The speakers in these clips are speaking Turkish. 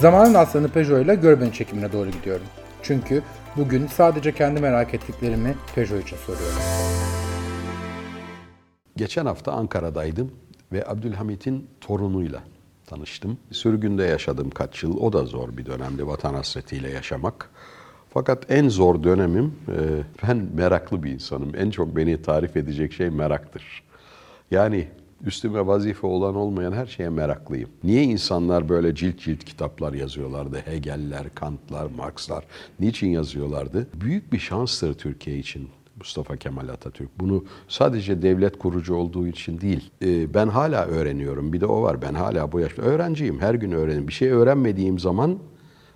Zamanın aslanı Peugeot ile Görben çekimine doğru gidiyorum. Çünkü bugün sadece kendi merak ettiklerimi Peugeot için soruyorum. Geçen hafta Ankara'daydım ve Abdülhamit'in torunuyla tanıştım. Sürgünde yaşadım kaç yıl. O da zor bir dönemdi vatan hasretiyle yaşamak. Fakat en zor dönemim, e, ben meraklı bir insanım. En çok beni tarif edecek şey meraktır. Yani üstüme vazife olan olmayan her şeye meraklıyım. Niye insanlar böyle cilt cilt kitaplar yazıyorlardı? Hegel'ler, Kant'lar, Marx'lar. Niçin yazıyorlardı? Büyük bir şanstır Türkiye için. Mustafa Kemal Atatürk. Bunu sadece devlet kurucu olduğu için değil. Ee, ben hala öğreniyorum. Bir de o var. Ben hala bu yaşta öğrenciyim. Her gün öğrenim. Bir şey öğrenmediğim zaman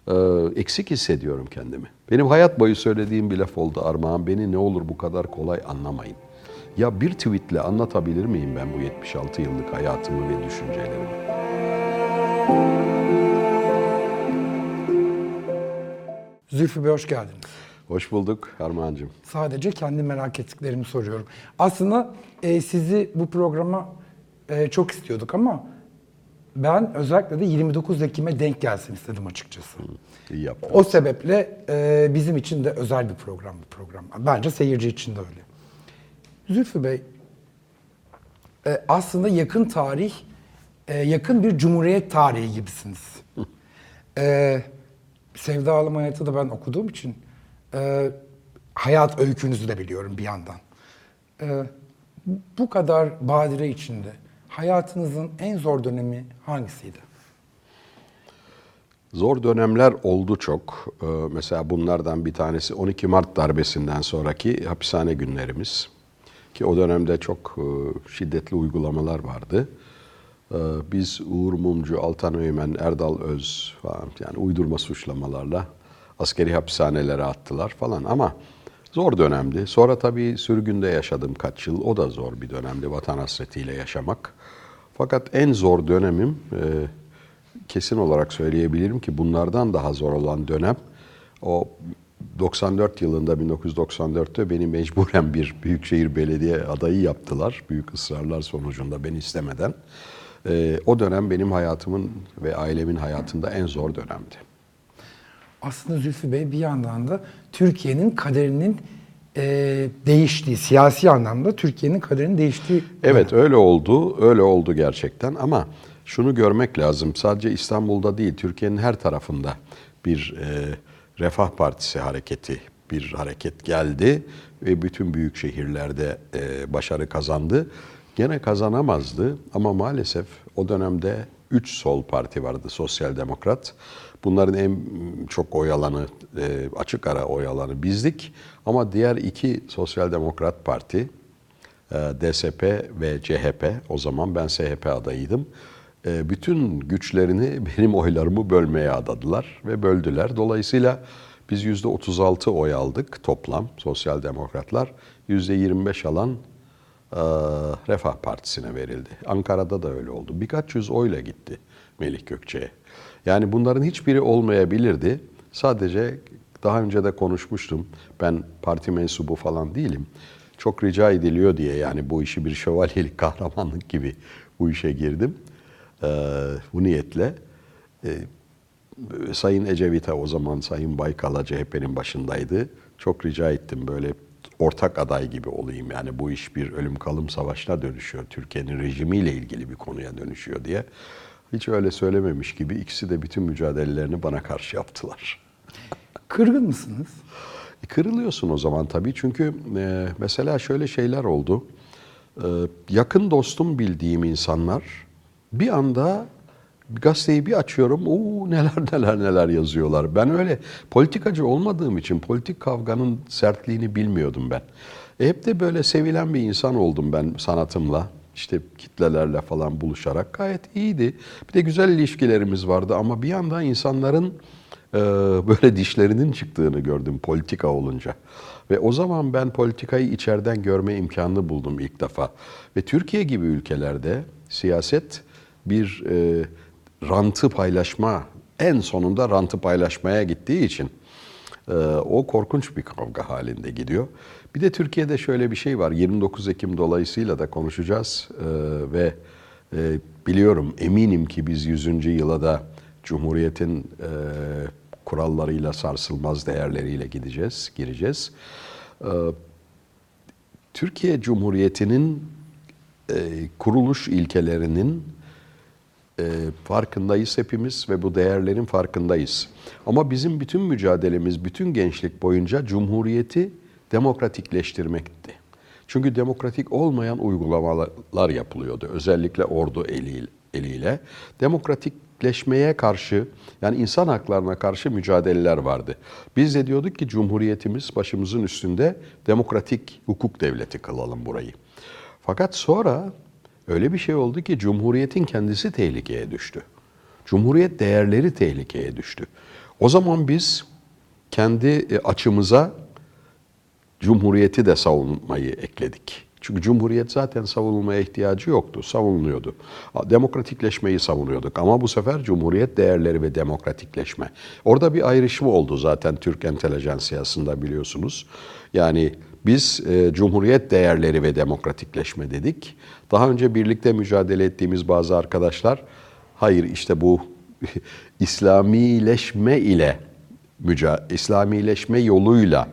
e, eksik hissediyorum kendimi. Benim hayat boyu söylediğim bir laf oldu Armağan. Beni ne olur bu kadar kolay anlamayın. Ya bir tweetle anlatabilir miyim ben bu 76 yıllık hayatımı ve düşüncelerimi? Zülfü Bey hoş geldiniz. Hoş bulduk Armağan'cığım. Sadece kendi merak ettiklerimi soruyorum. Aslında e, sizi bu programa e, çok istiyorduk ama ben özellikle de 29 Ekim'e denk gelsin istedim açıkçası. İyi yaptın. O sebeple e, bizim için de özel bir program bu program. Bence seyirci için de öyle. Zülfü Bey, e, aslında yakın tarih, e, yakın bir cumhuriyet tarihi gibisiniz. e, Sevda Alım Hayatı da ben okuduğum için e, hayat öykünüzü de biliyorum bir yandan. E, bu kadar badire içinde hayatınızın en zor dönemi hangisiydi? Zor dönemler oldu çok. Ee, mesela bunlardan bir tanesi 12 Mart darbesinden sonraki hapishane günlerimiz. Ki o dönemde çok e, şiddetli uygulamalar vardı. Ee, Biz Uğur Mumcu, Altan Öğmen, Erdal Öz falan yani uydurma suçlamalarla askeri hapishanelere attılar falan ama zor dönemdi. Sonra tabii sürgünde yaşadım kaç yıl. O da zor bir dönemdi vatan hasretiyle yaşamak. Fakat en zor dönemim e, kesin olarak söyleyebilirim ki bunlardan daha zor olan dönem o 94 yılında 1994'te beni mecburen bir büyükşehir belediye adayı yaptılar. Büyük ısrarlar sonucunda beni istemeden. Ee, o dönem benim hayatımın ve ailemin hayatında en zor dönemdi. Aslında Zülfü Bey bir yandan da Türkiye'nin kaderinin e, değiştiği, siyasi anlamda Türkiye'nin kaderinin değiştiği Evet öyle oldu, öyle oldu gerçekten ama şunu görmek lazım. Sadece İstanbul'da değil, Türkiye'nin her tarafında bir e, Refah Partisi hareketi, bir hareket geldi ve bütün büyük şehirlerde e, başarı kazandı. Gene kazanamazdı ama maalesef o dönemde 3 sol parti vardı, Sosyal Demokrat. Bunların en çok oy alanı, e, açık ara oy alanı bizdik. Ama diğer iki Sosyal Demokrat Parti, e, DSP ve CHP, o zaman ben SHP adayıydım. E, Bütün güçlerini benim oylarımı bölmeye adadılar ve böldüler. Dolayısıyla biz yüzde 36 oy aldık toplam Sosyal Demokratlar. Yüzde 25 alan e, Refah Partisi'ne verildi. Ankara'da da öyle oldu. Birkaç yüz oyla gitti Melih Gökçe'ye. Yani bunların hiçbiri olmayabilirdi. Sadece daha önce de konuşmuştum. Ben parti mensubu falan değilim. Çok rica ediliyor diye yani bu işi bir şövalyelik kahramanlık gibi bu işe girdim. Ee, bu niyetle. Ee, Sayın Ecevit'e o zaman Sayın Baykal'a CHP'nin başındaydı. Çok rica ettim böyle ortak aday gibi olayım. Yani bu iş bir ölüm kalım savaşına dönüşüyor. Türkiye'nin rejimiyle ilgili bir konuya dönüşüyor diye. Hiç öyle söylememiş gibi ikisi de bütün mücadelelerini bana karşı yaptılar. Kırgın mısınız? E, Kırılıyorsun o zaman tabii çünkü e, mesela şöyle şeyler oldu. E, yakın dostum bildiğim insanlar bir anda gazeteyi bir açıyorum, o neler neler neler yazıyorlar. Ben öyle politikacı olmadığım için politik kavganın sertliğini bilmiyordum ben. E, hep de böyle sevilen bir insan oldum ben sanatımla. İşte kitlelerle falan buluşarak gayet iyiydi. Bir de güzel ilişkilerimiz vardı ama bir yandan insanların e, böyle dişlerinin çıktığını gördüm politika olunca. Ve o zaman ben politikayı içeriden görme imkanını buldum ilk defa. Ve Türkiye gibi ülkelerde siyaset bir e, rantı paylaşma, en sonunda rantı paylaşmaya gittiği için e, o korkunç bir kavga halinde gidiyor. Bir de Türkiye'de şöyle bir şey var. 29 Ekim dolayısıyla da konuşacağız e, ve e, biliyorum eminim ki biz 100. yıla da Cumhuriyetin e, kurallarıyla, sarsılmaz değerleriyle gideceğiz, gireceğiz. E, Türkiye Cumhuriyeti'nin e, kuruluş ilkelerinin e, farkındayız hepimiz ve bu değerlerin farkındayız. Ama bizim bütün mücadelemiz, bütün gençlik boyunca Cumhuriyeti demokratikleştirmekti. Çünkü demokratik olmayan uygulamalar yapılıyordu. Özellikle ordu eliyle. eliyle. Demokratikleşmeye karşı, yani insan haklarına karşı mücadeleler vardı. Biz de diyorduk ki Cumhuriyetimiz başımızın üstünde demokratik hukuk devleti kılalım burayı. Fakat sonra öyle bir şey oldu ki Cumhuriyet'in kendisi tehlikeye düştü. Cumhuriyet değerleri tehlikeye düştü. O zaman biz kendi e, açımıza Cumhuriyeti de savunmayı ekledik. Çünkü Cumhuriyet zaten savunulmaya ihtiyacı yoktu, savunuyordu. Demokratikleşmeyi savunuyorduk ama bu sefer Cumhuriyet değerleri ve demokratikleşme. Orada bir ayrışma oldu zaten Türk entelejansiyasında biliyorsunuz. Yani biz e, Cumhuriyet değerleri ve demokratikleşme dedik. Daha önce birlikte mücadele ettiğimiz bazı arkadaşlar, hayır işte bu İslamileşme ile, müca İslamileşme yoluyla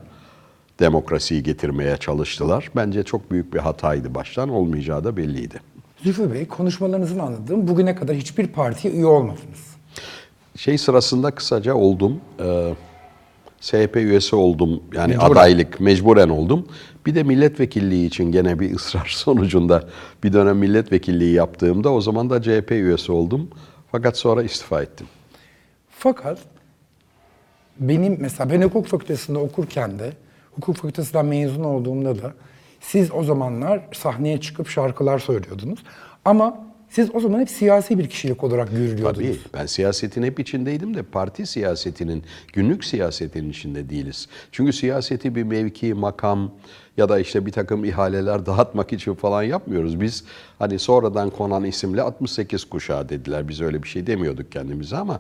demokrasiyi getirmeye çalıştılar. Bence çok büyük bir hataydı baştan, olmayacağı da belliydi. Zülfü Bey konuşmalarınızın anladığım bugüne kadar hiçbir partiye üye olmadınız. Şey sırasında kısaca oldum. E, SHP üyesi oldum. Yani Mecburen. adaylık mecburen oldum. Bir de milletvekilliği için gene bir ısrar sonucunda bir dönem milletvekilliği yaptığımda o zaman da CHP üyesi oldum. Fakat sonra istifa ettim. Fakat benim mesela ben hukuk fakültesinde okurken de hukuk fakültesinden mezun olduğumda da siz o zamanlar sahneye çıkıp şarkılar söylüyordunuz. Ama siz o zaman hep siyasi bir kişilik olarak görülüyordunuz. Tabii ben siyasetin hep içindeydim de parti siyasetinin, günlük siyasetin içinde değiliz. Çünkü siyaseti bir mevki, makam ya da işte bir takım ihaleler dağıtmak için falan yapmıyoruz. Biz hani sonradan konan isimle 68 kuşağı dediler. Biz öyle bir şey demiyorduk kendimize ama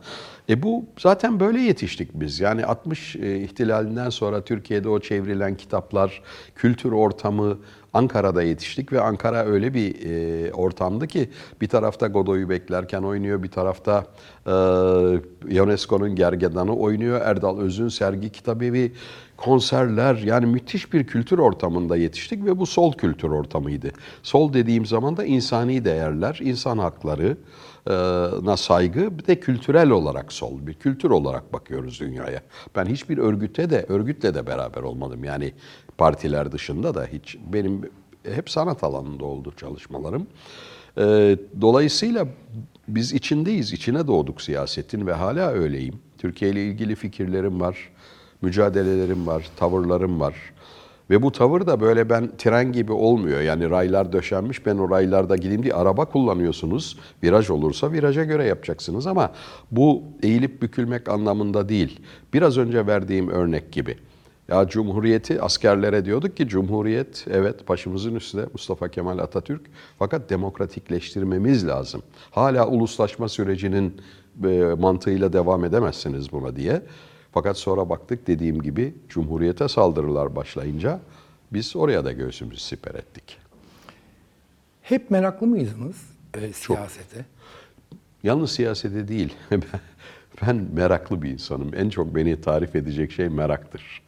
e bu zaten böyle yetiştik biz. Yani 60 e, ihtilalinden sonra Türkiye'de o çevrilen kitaplar, kültür ortamı, Ankara'da yetiştik ve Ankara öyle bir e, ortamdı ki bir tarafta Godoy'u beklerken oynuyor, bir tarafta e, UNESCO'nun gergedanı oynuyor, Erdal Öz'ün sergi kitabı konserler yani müthiş bir kültür ortamında yetiştik ve bu sol kültür ortamıydı. Sol dediğim zaman da insani değerler, insan hakları, na saygı bir de kültürel olarak sol bir kültür olarak bakıyoruz dünyaya. Ben hiçbir örgüte de örgütle de beraber olmadım. Yani partiler dışında da hiç benim hep sanat alanında oldu çalışmalarım. Dolayısıyla biz içindeyiz, içine doğduk siyasetin ve hala öyleyim. Türkiye ile ilgili fikirlerim var, mücadelelerim var, tavırlarım var. Ve bu tavır da böyle ben tren gibi olmuyor. Yani raylar döşenmiş ben o raylarda gideyim diye araba kullanıyorsunuz. Viraj olursa viraja göre yapacaksınız ama bu eğilip bükülmek anlamında değil. Biraz önce verdiğim örnek gibi. Ya Cumhuriyeti askerlere diyorduk ki Cumhuriyet evet başımızın üstünde Mustafa Kemal Atatürk fakat demokratikleştirmemiz lazım. Hala uluslaşma sürecinin e, mantığıyla devam edemezsiniz buna diye. Fakat sonra baktık dediğim gibi Cumhuriyete saldırılar başlayınca biz oraya da göğsümüzü siper ettik. Hep meraklı mıydınız e, siyasete? Yalnız siyasete değil. ben meraklı bir insanım. En çok beni tarif edecek şey meraktır.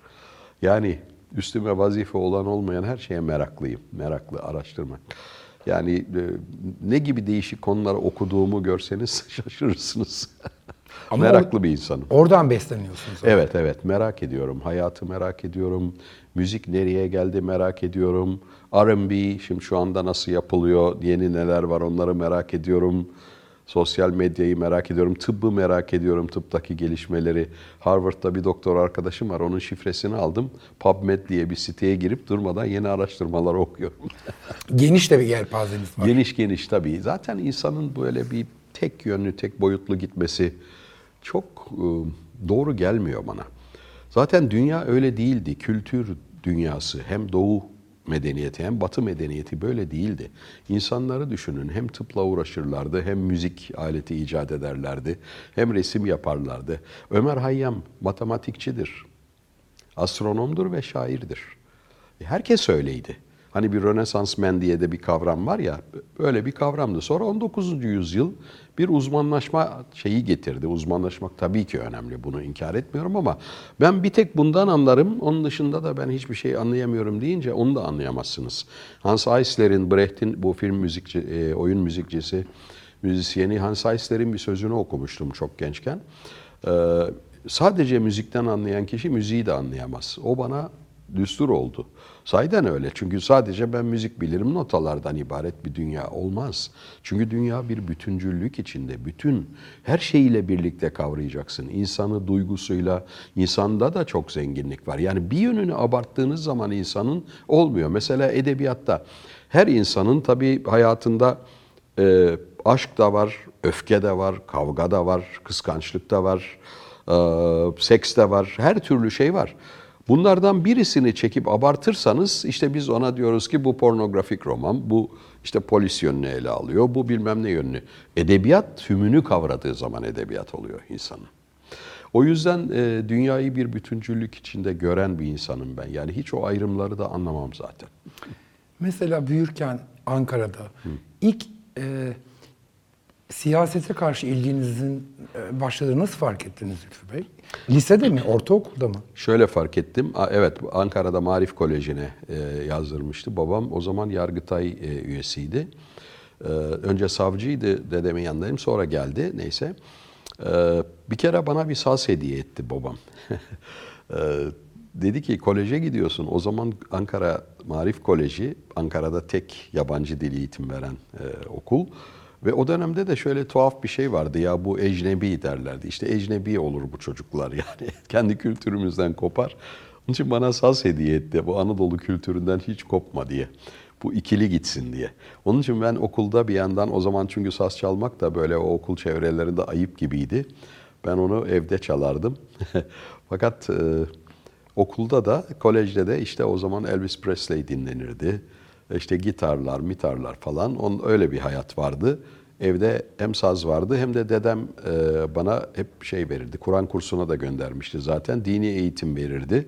Yani üstüme vazife olan olmayan her şeye meraklıyım. Meraklı araştırmak. Yani e, ne gibi değişik konuları okuduğumu görseniz şaşırırsınız. Ama Meraklı or- bir insanım. Oradan besleniyorsunuz. Evet evet merak ediyorum. Hayatı merak ediyorum. Müzik nereye geldi merak ediyorum. R&B şimdi şu anda nasıl yapılıyor? Yeni neler var onları merak ediyorum. Sosyal medyayı merak ediyorum. Tıbbı merak ediyorum. Tıptaki gelişmeleri. Harvard'da bir doktor arkadaşım var. Onun şifresini aldım. PubMed diye bir siteye girip durmadan yeni araştırmalar okuyorum. Geniş de bir yelpazeniz var. Geniş geniş tabii. Zaten insanın böyle bir tek yönlü, tek boyutlu gitmesi çok e, doğru gelmiyor bana. Zaten dünya öyle değildi. Kültür dünyası hem doğu medeniyeti hem batı medeniyeti böyle değildi. İnsanları düşünün hem tıpla uğraşırlardı hem müzik aleti icat ederlerdi hem resim yaparlardı. Ömer Hayyam matematikçidir, astronomdur ve şairdir. Herkes öyleydi. Hani bir Rönesans men diye de bir kavram var ya, öyle bir kavramdı. Sonra 19. yüzyıl bir uzmanlaşma şeyi getirdi. Uzmanlaşmak tabii ki önemli, bunu inkar etmiyorum ama ben bir tek bundan anlarım. Onun dışında da ben hiçbir şey anlayamıyorum deyince onu da anlayamazsınız. Hans Eisler'in, Brecht'in bu film müzikçi, e, oyun müzikçisi, müzisyeni Hans Eisler'in bir sözünü okumuştum çok gençken. Ee, sadece müzikten anlayan kişi müziği de anlayamaz. O bana düstur oldu. Sahiden öyle. Çünkü sadece ben müzik bilirim notalardan ibaret bir dünya olmaz. Çünkü dünya bir bütüncüllük içinde. Bütün her şeyiyle birlikte kavrayacaksın. İnsanı duygusuyla, insanda da çok zenginlik var. Yani bir yönünü abarttığınız zaman insanın olmuyor. Mesela edebiyatta her insanın tabii hayatında e, aşk da var, öfke de var, kavga da var, kıskançlık da var, e, seks de var, her türlü şey var. Bunlardan birisini çekip abartırsanız işte biz ona diyoruz ki bu pornografik roman, bu işte polis yönünü ele alıyor, bu bilmem ne yönünü. Edebiyat tümünü kavradığı zaman edebiyat oluyor insanın. O yüzden e, dünyayı bir bütüncüllük içinde gören bir insanım ben. Yani hiç o ayrımları da anlamam zaten. Mesela büyürken Ankara'da ilk e, siyasete karşı ilginizin e, başladığını nasıl fark ettiniz Zülfü Bey? Lisede mi, ortaokulda mı? Şöyle fark ettim. Evet Ankara'da Marif Koleji'ne e, yazdırmıştı. Babam o zaman Yargıtay e, üyesiydi. Önce savcıydı dedemin yanındayım sonra geldi neyse. Bir kere bana bir saz hediye etti babam. Dedi ki koleje gidiyorsun. O zaman Ankara Marif Koleji Ankara'da tek yabancı dil eğitim veren okul. Ve o dönemde de şöyle tuhaf bir şey vardı ya bu ecnebi derlerdi. İşte ecnebi olur bu çocuklar yani. Kendi kültürümüzden kopar. Onun için bana saz hediye etti. Bu Anadolu kültüründen hiç kopma diye. Bu ikili gitsin diye. Onun için ben okulda bir yandan o zaman çünkü saz çalmak da böyle o okul çevrelerinde ayıp gibiydi. Ben onu evde çalardım. Fakat e, okulda da, kolejde de işte o zaman Elvis Presley dinlenirdi. İşte gitarlar, mitarlar falan. Onun öyle bir hayat vardı. Evde hem saz vardı hem de dedem e, bana hep şey verirdi. Kur'an kursuna da göndermişti zaten. Dini eğitim verirdi.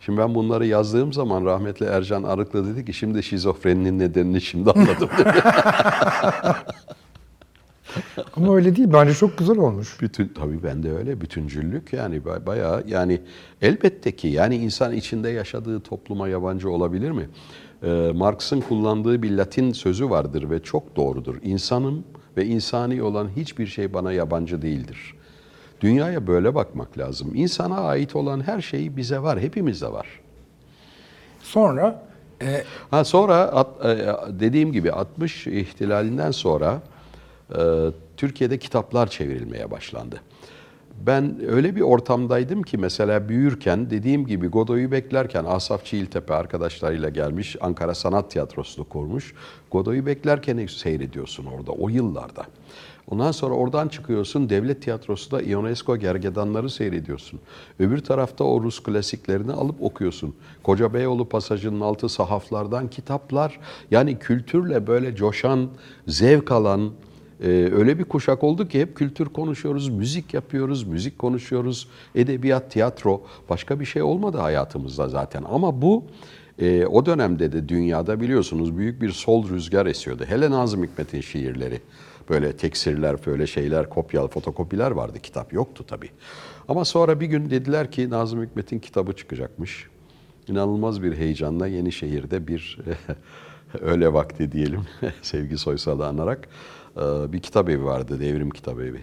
Şimdi ben bunları yazdığım zaman rahmetli Ercan Arıklı dedi ki şimdi şizofreninin nedenini şimdi anladım dedi. Ama öyle değil. Bence çok güzel olmuş. Bütün tabii ben de öyle bütüncüllük yani ba- bayağı yani elbette ki yani insan içinde yaşadığı topluma yabancı olabilir mi? Ee, Marx'ın kullandığı bir Latin sözü vardır ve çok doğrudur. İnsanım ve insani olan hiçbir şey bana yabancı değildir. Dünyaya böyle bakmak lazım. İnsana ait olan her şey bize var, hepimizde var. Sonra e, Ha sonra at- e, dediğim gibi 60 ihtilalinden sonra e, Türkiye'de kitaplar çevrilmeye başlandı. Ben öyle bir ortamdaydım ki mesela büyürken dediğim gibi Godoy'u beklerken Asaf Çiğiltepe arkadaşlarıyla gelmiş Ankara Sanat Tiyatrosu'nu kurmuş. Godoy'u beklerken seyrediyorsun orada o yıllarda. Ondan sonra oradan çıkıyorsun devlet tiyatrosunda Ionesco gergedanları seyrediyorsun. Öbür tarafta o Rus klasiklerini alıp okuyorsun. Koca Beyoğlu pasajının altı sahaflardan kitaplar. Yani kültürle böyle coşan, zevk alan, ee, öyle bir kuşak oldu ki hep kültür konuşuyoruz, müzik yapıyoruz, müzik konuşuyoruz, edebiyat, tiyatro. Başka bir şey olmadı hayatımızda zaten. Ama bu e, o dönemde de dünyada biliyorsunuz büyük bir sol rüzgar esiyordu. Hele Nazım Hikmet'in şiirleri. Böyle teksirler, böyle şeyler, kopyalı fotokopiler vardı. Kitap yoktu tabii. Ama sonra bir gün dediler ki Nazım Hikmet'in kitabı çıkacakmış. İnanılmaz bir heyecanla Yenişehir'de bir öyle vakti diyelim Sevgi Soysal'ı anarak bir kitap evi vardı, devrim kitap evi.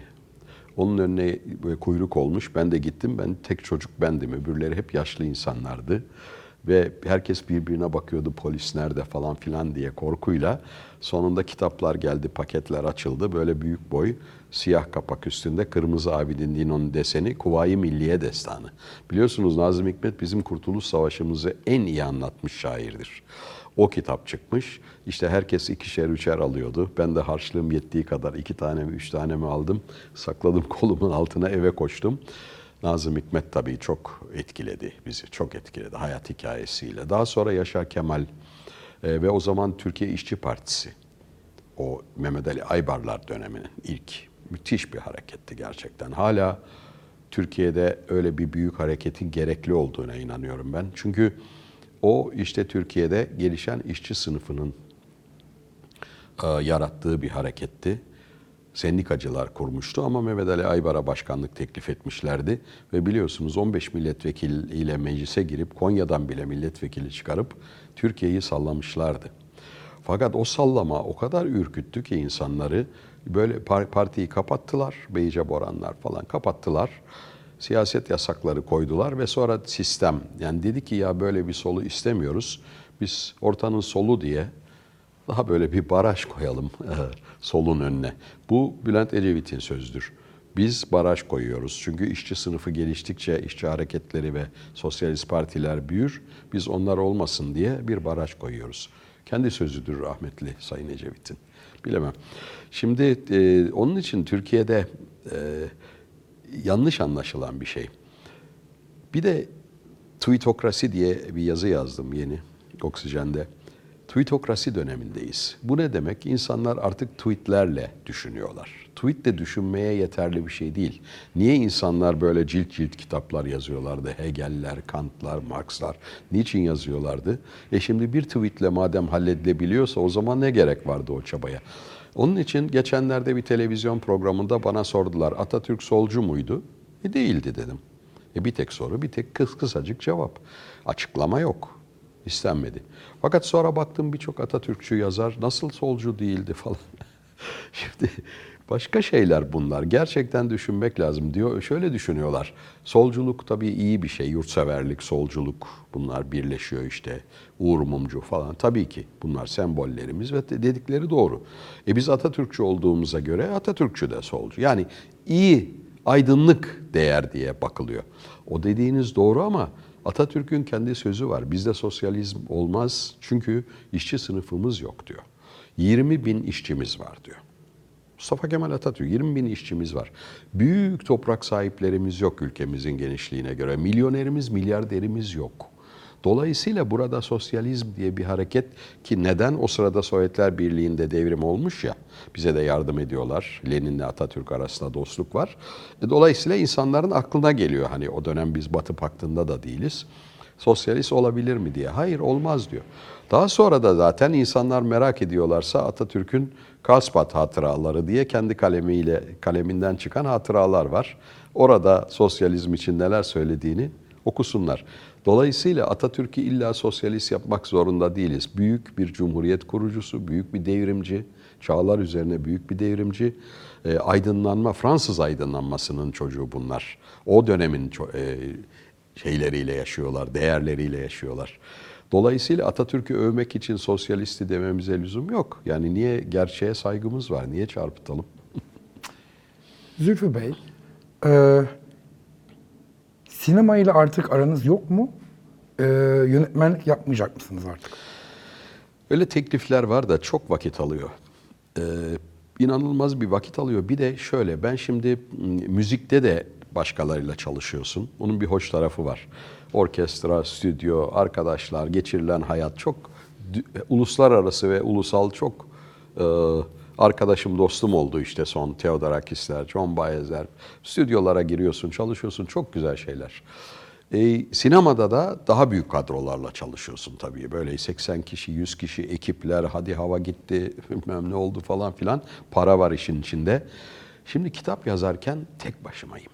Onun önüne böyle kuyruk olmuş. Ben de gittim. Ben tek çocuk bendim. Öbürleri hep yaşlı insanlardı. Ve herkes birbirine bakıyordu polis nerede falan filan diye korkuyla. Sonunda kitaplar geldi, paketler açıldı. Böyle büyük boy, siyah kapak üstünde Kırmızı Abidin Dino'nun deseni Kuvayi Milliye Destanı. Biliyorsunuz Nazım Hikmet bizim Kurtuluş Savaşımızı en iyi anlatmış şairdir. O kitap çıkmış. İşte herkes ikişer üçer alıyordu. Ben de harçlığım yettiği kadar iki tane mi üç tane mi aldım. Sakladım kolumun altına eve koştum. Nazım Hikmet tabii çok etkiledi bizi. Çok etkiledi hayat hikayesiyle. Daha sonra Yaşar Kemal e, ve o zaman Türkiye İşçi Partisi. O Mehmet Ali Aybarlar döneminin ilk müthiş bir hareketti gerçekten. Hala Türkiye'de öyle bir büyük hareketin gerekli olduğuna inanıyorum ben. Çünkü O işte Türkiye'de gelişen işçi sınıfının e, yarattığı bir hareketti. Sendikacılar kurmuştu ama Mehmet Ali Aybar'a başkanlık teklif etmişlerdi. Ve biliyorsunuz 15 milletvekiliyle meclise girip Konya'dan bile milletvekili çıkarıp Türkiye'yi sallamışlardı. Fakat o sallama o kadar ürküttü ki insanları böyle par- partiyi kapattılar. Beyce Boranlar falan kapattılar. Siyaset yasakları koydular ve sonra sistem yani dedi ki ya böyle bir solu istemiyoruz. Biz ortanın solu diye daha böyle bir baraj koyalım eh, solun önüne. Bu Bülent Ecevit'in sözüdür. Biz baraj koyuyoruz. Çünkü işçi sınıfı geliştikçe işçi hareketleri ve sosyalist partiler büyür. Biz onlar olmasın diye bir baraj koyuyoruz. Kendi sözüdür rahmetli Sayın Ecevit'in. Bilemem. Şimdi e, onun için Türkiye'de e, yanlış anlaşılan bir şey. Bir de tweetokrasi diye bir yazı yazdım yeni Oksijen'de. Tweetokrasi dönemindeyiz. Bu ne demek? İnsanlar artık tweetlerle düşünüyorlar. Tweetle düşünmeye yeterli bir şey değil. Niye insanlar böyle cilt cilt kitaplar yazıyorlardı? Hegel'ler, Kant'lar, Marx'lar. Niçin yazıyorlardı? E şimdi bir tweetle madem halledilebiliyorsa o zaman ne gerek vardı o çabaya? Onun için geçenlerde bir televizyon programında bana sordular. Atatürk solcu muydu? E değildi dedim. E bir tek soru, bir tek kıs kısacık cevap. Açıklama yok. İstenmedi. Fakat sonra baktım birçok Atatürkçü yazar nasıl solcu değildi falan. Şimdi başka şeyler bunlar. Gerçekten düşünmek lazım diyor. Şöyle düşünüyorlar. Solculuk tabii iyi bir şey. Yurtseverlik, solculuk bunlar birleşiyor işte. Uğur Mumcu falan. Tabii ki bunlar sembollerimiz ve dedikleri doğru. E biz Atatürkçü olduğumuza göre Atatürkçü de solcu. Yani iyi, aydınlık değer diye bakılıyor. O dediğiniz doğru ama Atatürk'ün kendi sözü var. Bizde sosyalizm olmaz çünkü işçi sınıfımız yok diyor. 20 bin işçimiz var diyor. Mustafa Kemal Atatürk 20 bin işçimiz var. Büyük toprak sahiplerimiz yok ülkemizin genişliğine göre. Milyonerimiz, milyarderimiz yok. Dolayısıyla burada sosyalizm diye bir hareket ki neden o sırada Sovyetler Birliği'nde devrim olmuş ya bize de yardım ediyorlar. Lenin'le Atatürk arasında dostluk var. E, Dolayısıyla insanların aklına geliyor hani o dönem biz Batı Paktı'nda da değiliz. Sosyalist olabilir mi diye. Hayır olmaz diyor. Daha sonra da zaten insanlar merak ediyorlarsa Atatürk'ün Karlsbad hatıraları diye kendi kalemiyle kaleminden çıkan hatıralar var. Orada sosyalizm için neler söylediğini okusunlar. Dolayısıyla Atatürk'ü illa sosyalist yapmak zorunda değiliz. Büyük bir cumhuriyet kurucusu, büyük bir devrimci, çağlar üzerine büyük bir devrimci. E, aydınlanma, Fransız aydınlanmasının çocuğu bunlar. O dönemin e, şeyleriyle yaşıyorlar, değerleriyle yaşıyorlar. Dolayısıyla Atatürk'ü övmek için sosyalisti dememize lüzum yok. Yani niye gerçeğe saygımız var, niye çarpıtalım? Zülfü Bey, e, sinema ile artık aranız yok mu? E, yönetmenlik yapmayacak mısınız artık? Öyle teklifler var da çok vakit alıyor. Ee, inanılmaz bir vakit alıyor. Bir de şöyle, ben şimdi m, müzikte de başkalarıyla çalışıyorsun. Onun bir hoş tarafı var. Orkestra, stüdyo, arkadaşlar, geçirilen hayat çok uluslararası ve ulusal çok e, arkadaşım, dostum oldu işte son Theodorakisler, John Baez'ler. Stüdyolara giriyorsun, çalışıyorsun. Çok güzel şeyler. E, sinemada da daha büyük kadrolarla çalışıyorsun tabii. Böyle 80 kişi, 100 kişi, ekipler, hadi hava gitti, bilmem ne oldu falan filan. Para var işin içinde. Şimdi kitap yazarken tek başımayım.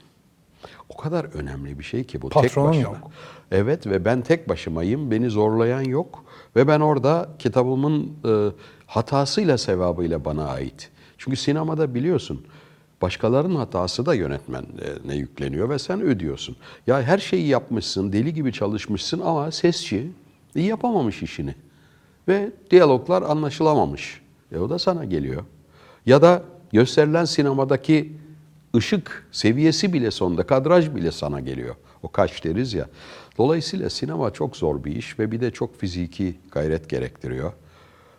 O kadar önemli bir şey ki bu. tek Patronun başına. yok. Evet ve ben tek başımayım. Beni zorlayan yok. Ve ben orada kitabımın e, hatasıyla sevabıyla bana ait. Çünkü sinemada biliyorsun başkalarının hatası da yönetmenine yükleniyor ve sen ödüyorsun. Ya her şeyi yapmışsın, deli gibi çalışmışsın ama sesçi yapamamış işini. Ve diyaloglar anlaşılamamış. E o da sana geliyor. Ya da gösterilen sinemadaki ışık seviyesi bile sonda, kadraj bile sana geliyor. O kaç deriz ya. Dolayısıyla sinema çok zor bir iş ve bir de çok fiziki gayret gerektiriyor.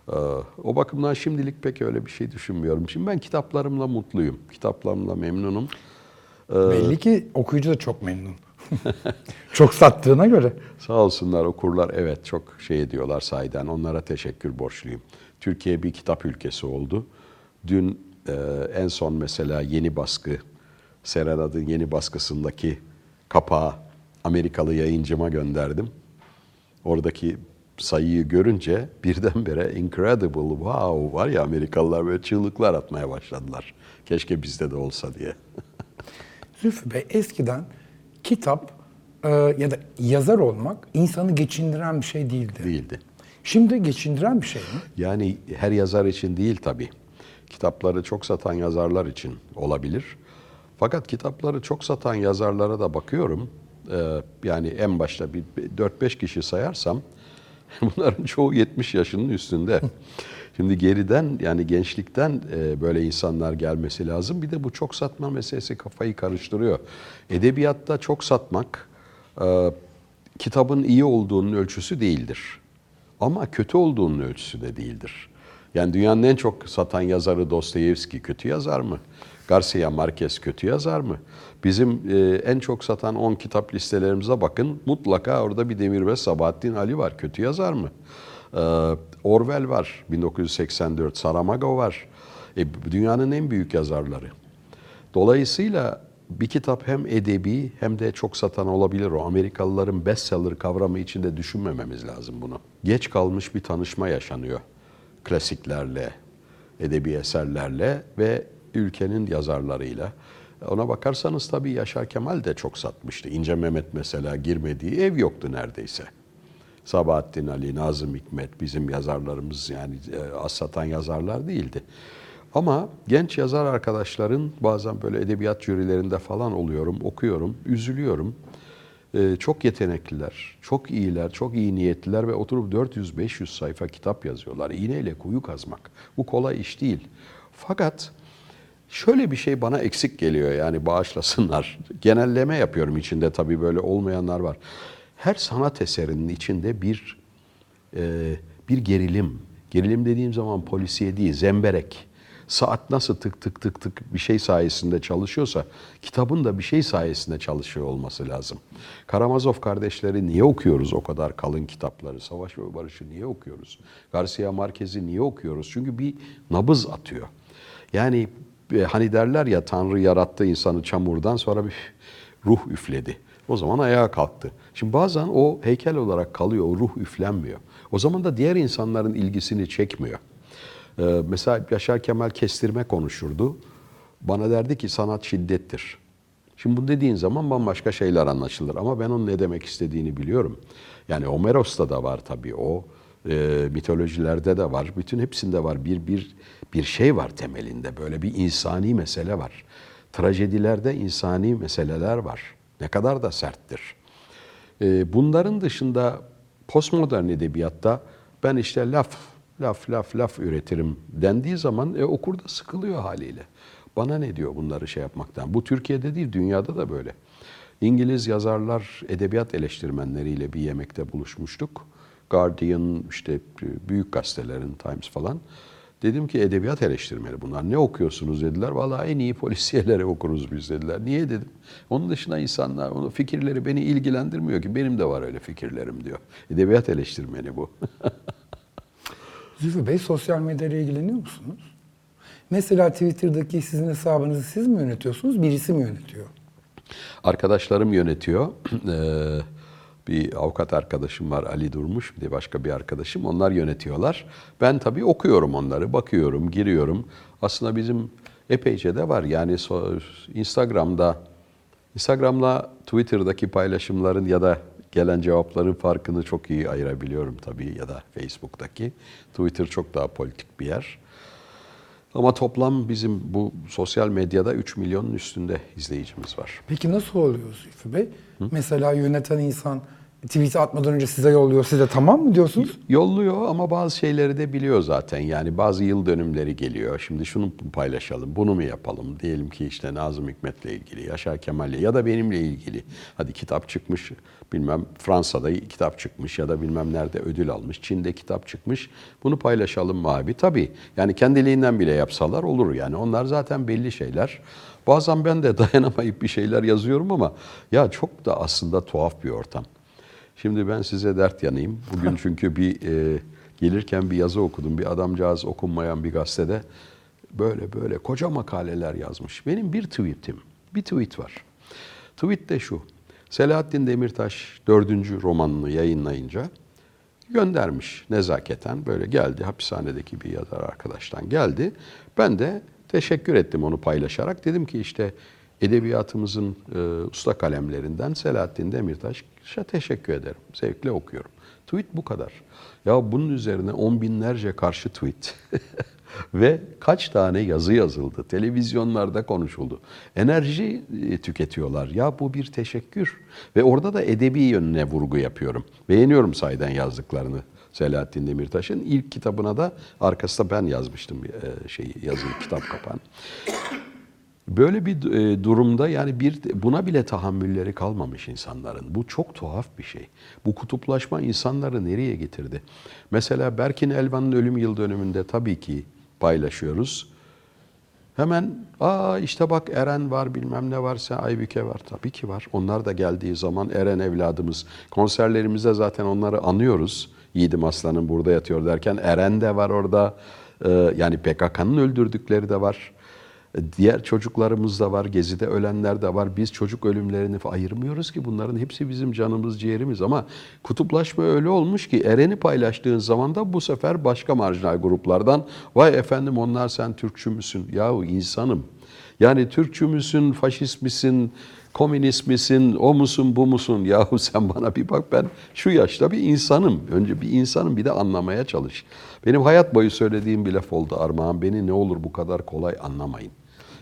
Ee, O bakımdan şimdilik pek öyle bir şey düşünmüyorum. Şimdi ben kitaplarımla mutluyum. Kitaplarımla memnunum. Belli ki okuyucu da çok memnun. çok sattığına göre. Sağ olsunlar okurlar. Evet çok şey ediyorlar sahiden. Onlara teşekkür borçluyum. Türkiye bir kitap ülkesi oldu. Dün e, en son mesela yeni baskı, Serenad'ın yeni baskısındaki kapağı Amerikalı yayıncıma gönderdim. oradaki sayıyı görünce birdenbire incredible, wow var ya Amerikalılar böyle çığlıklar atmaya başladılar. Keşke bizde de olsa diye. Zülfü Bey eskiden kitap e, ya da yazar olmak insanı geçindiren bir şey değildi. Değildi. Şimdi geçindiren bir şey mi? Yani her yazar için değil tabii. Kitapları çok satan yazarlar için olabilir. Fakat kitapları çok satan yazarlara da bakıyorum. Ee, yani en başta bir 4-5 kişi sayarsam bunların çoğu 70 yaşının üstünde. Şimdi geriden yani gençlikten e, böyle insanlar gelmesi lazım. Bir de bu çok satma meselesi kafayı karıştırıyor. Edebiyatta çok satmak e, kitabın iyi olduğunun ölçüsü değildir. Ama kötü olduğunun ölçüsü de değildir. Yani dünyanın en çok satan yazarı Dostoyevski kötü yazar mı? Garcia Marquez kötü yazar mı? Bizim e, en çok satan 10 kitap listelerimize bakın. Mutlaka orada bir Demirbaş Sabahattin Ali var. Kötü yazar mı? E, Orwell var. 1984. Saramago var. E, dünyanın en büyük yazarları. Dolayısıyla bir kitap hem edebi hem de çok satan olabilir. O Amerikalıların bestseller kavramı içinde düşünmememiz lazım bunu. Geç kalmış bir tanışma yaşanıyor klasiklerle, edebi eserlerle ve ülkenin yazarlarıyla. Ona bakarsanız tabii Yaşar Kemal de çok satmıştı. İnce Mehmet mesela girmediği ev yoktu neredeyse. Sabahattin Ali, Nazım Hikmet bizim yazarlarımız yani e, az satan yazarlar değildi. Ama genç yazar arkadaşların bazen böyle edebiyat jürilerinde falan oluyorum, okuyorum, üzülüyorum. Ee, çok yetenekliler, çok iyiler, çok iyi niyetliler ve oturup 400-500 sayfa kitap yazıyorlar. İğneyle kuyu kazmak. Bu kolay iş değil. Fakat şöyle bir şey bana eksik geliyor yani bağışlasınlar. Genelleme yapıyorum içinde tabii böyle olmayanlar var. Her sanat eserinin içinde bir e, bir gerilim. Gerilim dediğim zaman polisiye değil, zemberek. Saat nasıl tık tık tık tık bir şey sayesinde çalışıyorsa kitabın da bir şey sayesinde çalışıyor olması lazım. Karamazov kardeşleri niye okuyoruz o kadar kalın kitapları? Savaş ve Barış'ı niye okuyoruz? Garcia Marquez'i niye okuyoruz? Çünkü bir nabız atıyor. Yani hani derler ya Tanrı yarattı insanı çamurdan sonra bir ruh üfledi. O zaman ayağa kalktı. Şimdi bazen o heykel olarak kalıyor, o ruh üflenmiyor. O zaman da diğer insanların ilgisini çekmiyor. Ee, mesela Yaşar Kemal kestirme konuşurdu. Bana derdi ki sanat şiddettir. Şimdi bu dediğin zaman bambaşka şeyler anlaşılır ama ben onun ne demek istediğini biliyorum. Yani Homeros'ta da var tabii o. E, mitolojilerde de var. Bütün hepsinde var. Bir bir bir şey var temelinde. Böyle bir insani mesele var. Trajedilerde insani meseleler var. Ne kadar da serttir. E, bunların dışında postmodern edebiyatta ben işte laf, laf, laf, laf üretirim dendiği zaman e, okur da sıkılıyor haliyle. Bana ne diyor bunları şey yapmaktan? Bu Türkiye'de değil, dünyada da böyle. İngiliz yazarlar, edebiyat eleştirmenleriyle bir yemekte buluşmuştuk. Guardian, işte büyük gazetelerin, Times falan. Dedim ki edebiyat eleştirmeni bunlar. Ne okuyorsunuz dediler. Vallahi en iyi polisiyeleri okuruz biz dediler. Niye dedim. Onun dışında insanlar, onun fikirleri beni ilgilendirmiyor ki. Benim de var öyle fikirlerim diyor. Edebiyat eleştirmeni bu. Zülfü Bey sosyal medyayla ilgileniyor musunuz? Mesela Twitter'daki sizin hesabınızı siz mi yönetiyorsunuz, birisi mi yönetiyor? Arkadaşlarım yönetiyor. Bir avukat arkadaşım var Ali Durmuş, bir de başka bir arkadaşım. Onlar yönetiyorlar. Ben tabii okuyorum onları, bakıyorum, giriyorum. Aslında bizim epeyce de var. Yani Instagram'da, Instagram'la Twitter'daki paylaşımların ya da gelen cevapların farkını çok iyi ayırabiliyorum tabii ya da Facebook'taki. Twitter çok daha politik bir yer. Ama toplam bizim bu sosyal medyada 3 milyonun üstünde izleyicimiz var. Peki nasıl oluyor Zülfü Bey? Mesela yöneten insan tweet atmadan önce size yolluyor, size tamam mı diyorsunuz? Yolluyor ama bazı şeyleri de biliyor zaten. Yani bazı yıl dönümleri geliyor. Şimdi şunu paylaşalım, bunu mu yapalım? Diyelim ki işte Nazım Hikmet'le ilgili, Yaşar Kemal'le ya da benimle ilgili. Hadi kitap çıkmış, bilmem Fransa'da kitap çıkmış ya da bilmem nerede ödül almış. Çin'de kitap çıkmış. Bunu paylaşalım mı abi? Tabii. Yani kendiliğinden bile yapsalar olur yani. Onlar zaten belli şeyler. Bazen ben de dayanamayıp bir şeyler yazıyorum ama ya çok da aslında tuhaf bir ortam. Şimdi ben size dert yanayım. Bugün çünkü bir e, gelirken bir yazı okudum. Bir adamcağız okunmayan bir gazetede böyle böyle koca makaleler yazmış. Benim bir tweetim, bir tweet var. Tweet de şu. Selahattin Demirtaş dördüncü romanını yayınlayınca göndermiş nezaketen böyle geldi hapishanedeki bir yazar arkadaştan geldi. Ben de teşekkür ettim onu paylaşarak. Dedim ki işte edebiyatımızın e, usta kalemlerinden Selahattin Demirtaş'a teşekkür ederim. Zevkle okuyorum. Tweet bu kadar. Ya bunun üzerine on binlerce karşı tweet ve kaç tane yazı yazıldı. Televizyonlarda konuşuldu. Enerji e, tüketiyorlar. Ya bu bir teşekkür. Ve orada da edebi yönüne vurgu yapıyorum. Beğeniyorum sayeden yazdıklarını. Selahattin Demirtaş'ın ilk kitabına da arkasında ben yazmıştım e, şeyi yazıyı kitap kapağını. Böyle bir e, durumda yani bir buna bile tahammülleri kalmamış insanların. Bu çok tuhaf bir şey. Bu kutuplaşma insanları nereye getirdi? Mesela Berkin Elvan'ın ölüm yıl dönümünde tabii ki paylaşıyoruz. Hemen aa işte bak Eren var bilmem ne varsa Aybüke var. Tabii ki var. Onlar da geldiği zaman Eren evladımız. Konserlerimizde zaten onları anıyoruz. Yiğidim Aslan'ın burada yatıyor derken Eren de var orada. Ee, yani PKK'nın öldürdükleri de var. Diğer çocuklarımız da var, gezide ölenler de var. Biz çocuk ölümlerini ayırmıyoruz ki bunların hepsi bizim canımız, ciğerimiz. Ama kutuplaşma öyle olmuş ki Eren'i paylaştığın zaman da bu sefer başka marjinal gruplardan vay efendim onlar sen Türkçü müsün? Yahu insanım. Yani Türkçü müsün, faşist misin, komünist misin, o musun, bu musun? Yahu sen bana bir bak ben şu yaşta bir insanım. Önce bir insanım bir de anlamaya çalış. Benim hayat boyu söylediğim bir laf oldu Armağan. Beni ne olur bu kadar kolay anlamayın.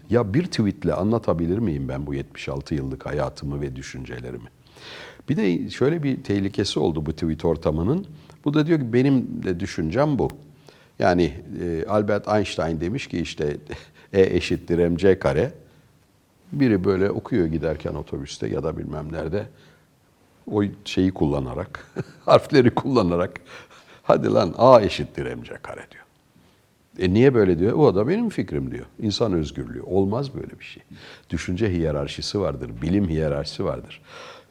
Ya bir tweetle anlatabilir miyim ben bu 76 yıllık hayatımı ve düşüncelerimi? Bir de şöyle bir tehlikesi oldu bu tweet ortamının. Bu da diyor ki benim de düşüncem bu. Yani e, Albert Einstein demiş ki işte E eşittir mc kare. Biri böyle okuyor giderken otobüste ya da bilmem nerede. O şeyi kullanarak, harfleri kullanarak hadi lan A eşittir mc kare diyor. E niye böyle diyor? O da benim fikrim diyor. İnsan özgürlüğü. Olmaz böyle bir şey. Düşünce hiyerarşisi vardır, bilim hiyerarşisi vardır.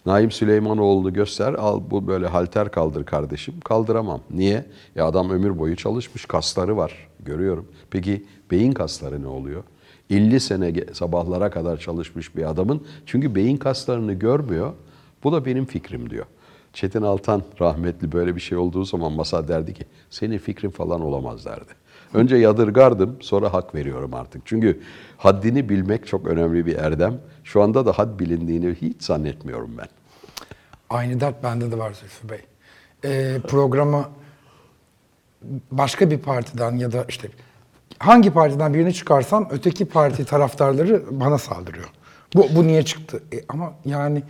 Naim Süleymanoğlu göster, al bu böyle halter kaldır kardeşim. Kaldıramam. Niye? Ya adam ömür boyu çalışmış, kasları var. Görüyorum. Peki beyin kasları ne oluyor? 50 sene sabahlara kadar çalışmış bir adamın çünkü beyin kaslarını görmüyor. Bu da benim fikrim diyor. Çetin Altan rahmetli böyle bir şey olduğu zaman masa derdi ki senin fikrin falan olamaz derdi. Önce yadırgardım sonra hak veriyorum artık. Çünkü haddini bilmek çok önemli bir erdem. Şu anda da had bilindiğini hiç zannetmiyorum ben. Aynı dert bende de var Zülfü Bey. Ee, programa başka bir partiden ya da işte hangi partiden birini çıkarsam öteki parti taraftarları bana saldırıyor. Bu, bu niye çıktı? E, ama yani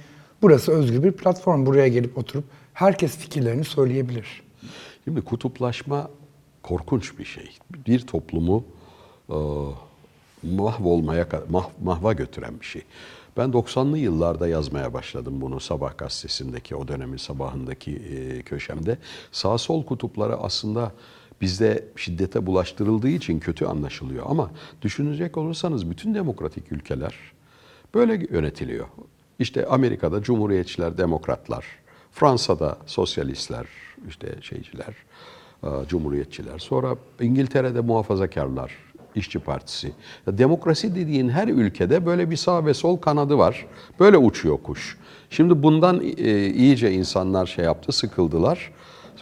burası özgür bir platform. Buraya gelip oturup herkes fikirlerini söyleyebilir. Şimdi kutuplaşma korkunç bir şey. Bir toplumu e, mahvolmaya, mah, mahva götüren bir şey. Ben 90'lı yıllarda yazmaya başladım bunu Sabah gazetesindeki o dönemin sabahındaki e, köşemde. Sağ sol kutupları aslında bizde şiddete bulaştırıldığı için kötü anlaşılıyor. Ama düşünecek olursanız bütün demokratik ülkeler böyle yönetiliyor. İşte Amerika'da cumhuriyetçiler, demokratlar, Fransa'da sosyalistler, işte şeyciler, e, cumhuriyetçiler. Sonra İngiltere'de muhafazakarlar, İşçi Partisi. Demokrasi dediğin her ülkede böyle bir sağ ve sol kanadı var. Böyle uçuyor kuş. Şimdi bundan e, iyice insanlar şey yaptı, sıkıldılar.